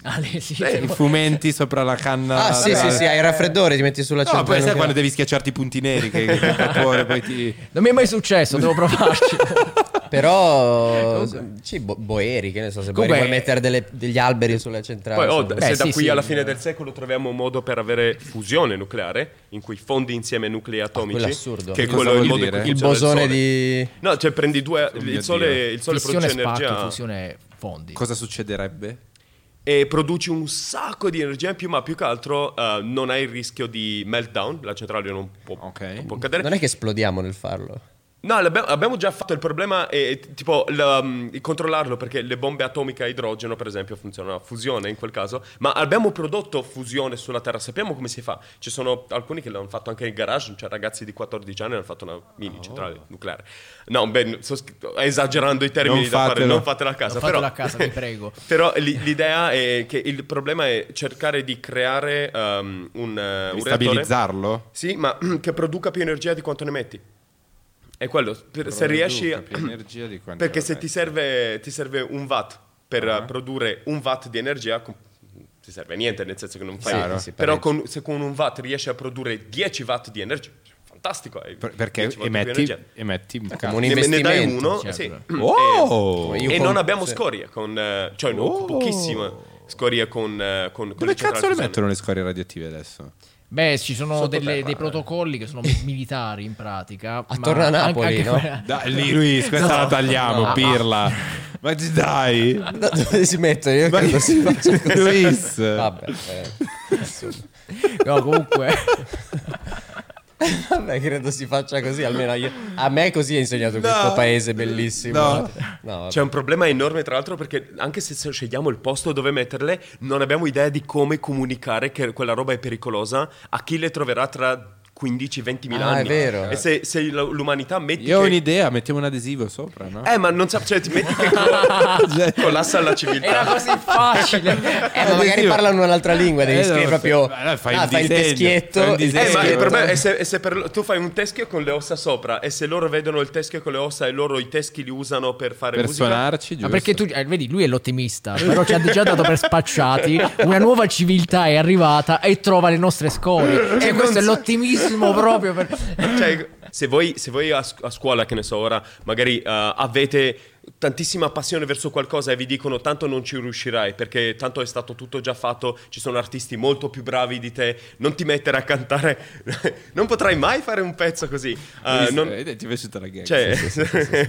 Ah, le- sì, Eh, i fumenti sopra la canna. Ah, sì, sì, sì, hai il raffreddore, ti metti sulla No, poi centrale. sai quando devi schiacciarti i punti neri che, che il vapore poi ti... Non mi è mai successo, devo provarci. Però, sì, bo- boeri, che ne so, se Comunque- vuoi mettere delle- degli alberi sulla centrale. Poi, oh, insomma. se Beh, da sì, qui sì. alla fine del secolo troviamo un modo per avere fusione nucleare, in cui fondi insieme nuclei atomici, quello è assurdo. che è quello il modo il bosone di... No, cioè prendi due, mio il sole, il sole Fissione produce spacchi, energia fusione fondi. Cosa succederebbe? e produci un sacco di energia in più, ma più che altro eh, non hai il rischio di meltdown, la centrale non può, Ok. non può cadere. Non è che esplodiamo nel farlo. No, abbiamo già fatto il problema è tipo la- um, controllarlo perché le bombe atomiche a idrogeno, per esempio, funzionano a fusione in quel caso, ma abbiamo prodotto fusione sulla Terra, sappiamo come si fa. Ci sono alcuni che l'hanno fatto anche in garage, cioè ragazzi di 14 anni hanno fatto una mini centrale nucleare. No, beh, sto sch- esagerando i termini Non da fare, fatelo. non fatela a casa, Non però a casa, vi prego. Però li- l'idea è che il problema è cercare di creare um, un, Devi un reattore stabilizzarlo? sì, ma che produca più energia di quanto ne metti. È quello, per- se riesci a... Perché se ti serve, ti serve un watt per eh, produrre un watt di energia, ti serve niente, nel senso che non fai... Chiaro. Sì, Però con- se con un watt riesci a produrre 10 watt di energia, fantastico. hai Per- perché 10 watt di più emetti, emetti un Come cazzo. un Ne, ne dai uno, certo. sì. Oh! E, e com- non abbiamo sì. scorie, con, eh, cioè no, Oh. pochissime scorie con, eh, con, con Dove le centrali cazzo le mettono le scorie radioattive adesso? Beh, ci sono delle- dei eh. protocolli che sono mi- militari in pratica. Attorno ma a Napoli, anche- no? anche- Dai, lì Luis, questa la tagliamo, pirla. Ma ti dai? Da- Dove si mettono? Io Ma- credo si faccia così. Luis. Vabbè, eh. No, comunque. Vabbè, credo si faccia così. Almeno io- a me così ha insegnato No. questo paese bellissimo. No. No. C'è un problema enorme, tra l'altro, perché anche se se scegliamo il posto dove metterle, non abbiamo idea di come comunicare che quella roba è pericolosa a chi le troverà tra 15-20 mila Ah, anni. è vero. E se, se l'umanità metti Io ho che... un'idea, mettiamo un adesivo sopra, no? Eh, ma non sa... Cioè, ti metti che collassa la civiltà. Era così facile. Eh, ma magari parlano un'altra lingua, devi Eh, scrivere proprio. fai- eh, fai ah, il fai il teschietto. fai un. Eh, ma il problema è se, è se per- tu fai un teschio con le ossa sopra e se loro vedono il teschio con le ossa e loro i teschi li usano per fare Per musica... suonarci, giusto? Ma perché tu, eh, vedi, lui è l'ottimista, però ci ha già dato per spacciati. Una nuova civiltà è arrivata e trova le nostre scorie. E questo è l'ottimismo proprio per... Cioè, se voi, se voi a, sc- a scuola, che ne so, ora magari eh, avete tantissima passione verso qualcosa e vi dicono tanto non ci riuscirai perché tanto è stato tutto già fatto, ci sono artisti molto più bravi di te, non ti mettere a cantare, non potrai mai fare un pezzo così. Uh, non, ti è piaciuta la gag? cioè, Sì, sì, sì, sì.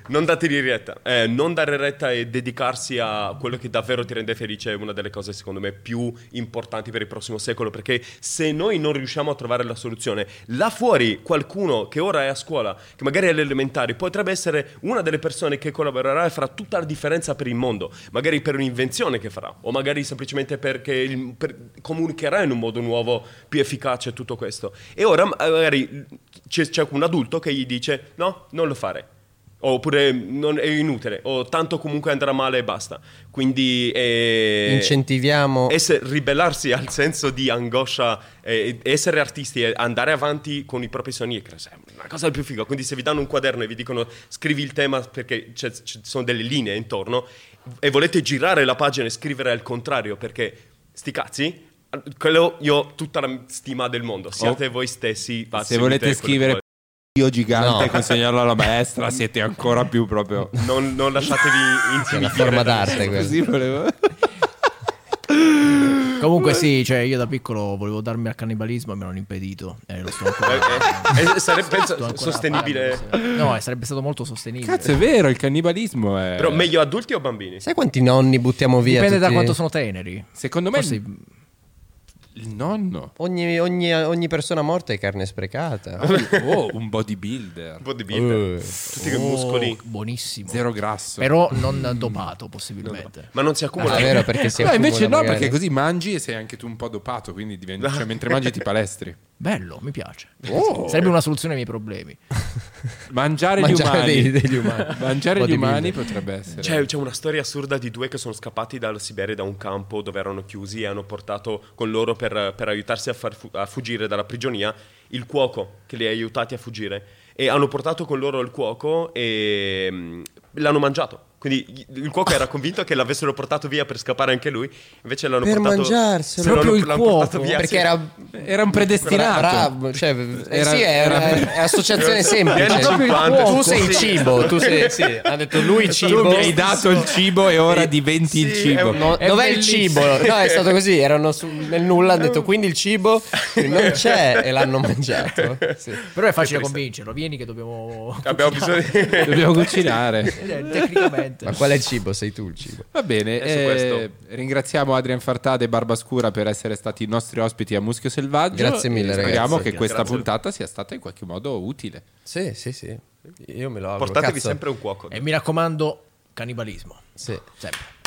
non dategli retta, Eh, non dare retta e dedicarsi a quello che davvero ti rende felice è una delle cose secondo me più importanti per il prossimo secolo perché se noi non riusciamo a trovare la soluzione, là fuori qualcuno che ora è a scuola, che magari è alle elementari, potrebbe essere una delle persone che collaborerà e farà tutta la differenza per il mondo, magari per un'invenzione che farà o magari semplicemente perché il- per- comunicherà in un modo nuovo, più efficace tutto questo. E ora magari c'è, c'è un adulto che gli dice no, non lo fare. Oppure non, è inutile, o tanto comunque andrà male e basta. Quindi eh, Incentiviamo. essere- ribellarsi al senso di angoscia, eh, essere artisti e andare avanti con i propri sogni è sia una cosa più figa. Quindi se vi danno un quaderno e vi dicono scrivi il tema perché ci sono delle linee intorno e volete girare la pagina e scrivere al contrario perché sti cazzi, quello io ho tutta la stima del mondo. Siate voi stessi. Se volete scrivere. Io gigante No. consegnarlo alla maestra, siete ancora più proprio. Non, non lasciatevi È una intimidire. forma da d'arte. Così volevo. Comunque sì, cioè io da piccolo volevo darmi al cannibalismo e me l'hanno impedito. E lo sto ancora... Eh, eh, eh, sarebbe sto ancora sostenibile. sì. No, eh, sarebbe stato molto sostenibile. Cazzo, è vero, il cannibalismo è. Però meglio adulti o bambini? Sai quanti nonni buttiamo via? Dipende da tutti- quanto sono teneri. Secondo me Forse- il, nonno. Ogni, ogni- ogni persona morta è carne sprecata. Oh, un bodybuilder. Bodybuilder. Eh. Tutti che muscoli. Oh, buonissimo. Zero grasso. Però non dopato, possibilmente. Ma non si accumula. Ah, è vero perché si No, invece accumula no, magari. perché così mangi e sei anche tu un po' dopato, quindi diventi, cioè, mentre mangi ti palestri. Bello, mi piace. Oh. Sarebbe una soluzione ai miei problemi. Mangiare, Mangiare gli umani. dei- degli umani. Mangiare gli umani potrebbe essere. C'è, c'è una storia assurda di due che sono scappati dalla Siberia da un campo dove erano chiusi e hanno portato con loro per, per aiutarsi a, far fu- a fuggire dalla prigionia il cuoco che li ha aiutati a fuggire. E hanno portato con loro il cuoco e mm, l'hanno mangiato. Quindi il cuoco era convinto che l'avessero portato via per scappare anche lui, invece l'hanno Per portato mangiarselo. l'hanno- Proprio il cuoco? via, Perché sì. era Era un predestinato. bravo, cioè, eh Era- sì, è, era- è associazione semplice. anni 50, tu sei cibo, tu sei sì, ha detto lui Tu cibo. mi hai dato il cibo e ora diventi il Sì, cibo. è un- No, È dov'è il cibo? No, è stato così, erano su- nel nulla, hanno detto quindi il cibo non c'è e l'hanno mangiato. Sì. Però è facile convincerlo. Vieni che dobbiamo... Abbiamo bisogno di... Dobbiamo cucinare. Eh, Tecnicamente. Ma qual è il cibo? Sei tu il cibo. Va bene, eh, questo. ringraziamo Adrian Fartade e Barbascura per essere stati i nostri ospiti a Muschio Selvaggio. Grazie mille, e Speriamo ragazzi. che questa Grazie. puntata sia stata in qualche modo utile. Sì, sì, sì. Io me lo auguro. Portatevi Cazzo. sempre un cuoco. E mi raccomando, cannibalismo. Sì. Sempre.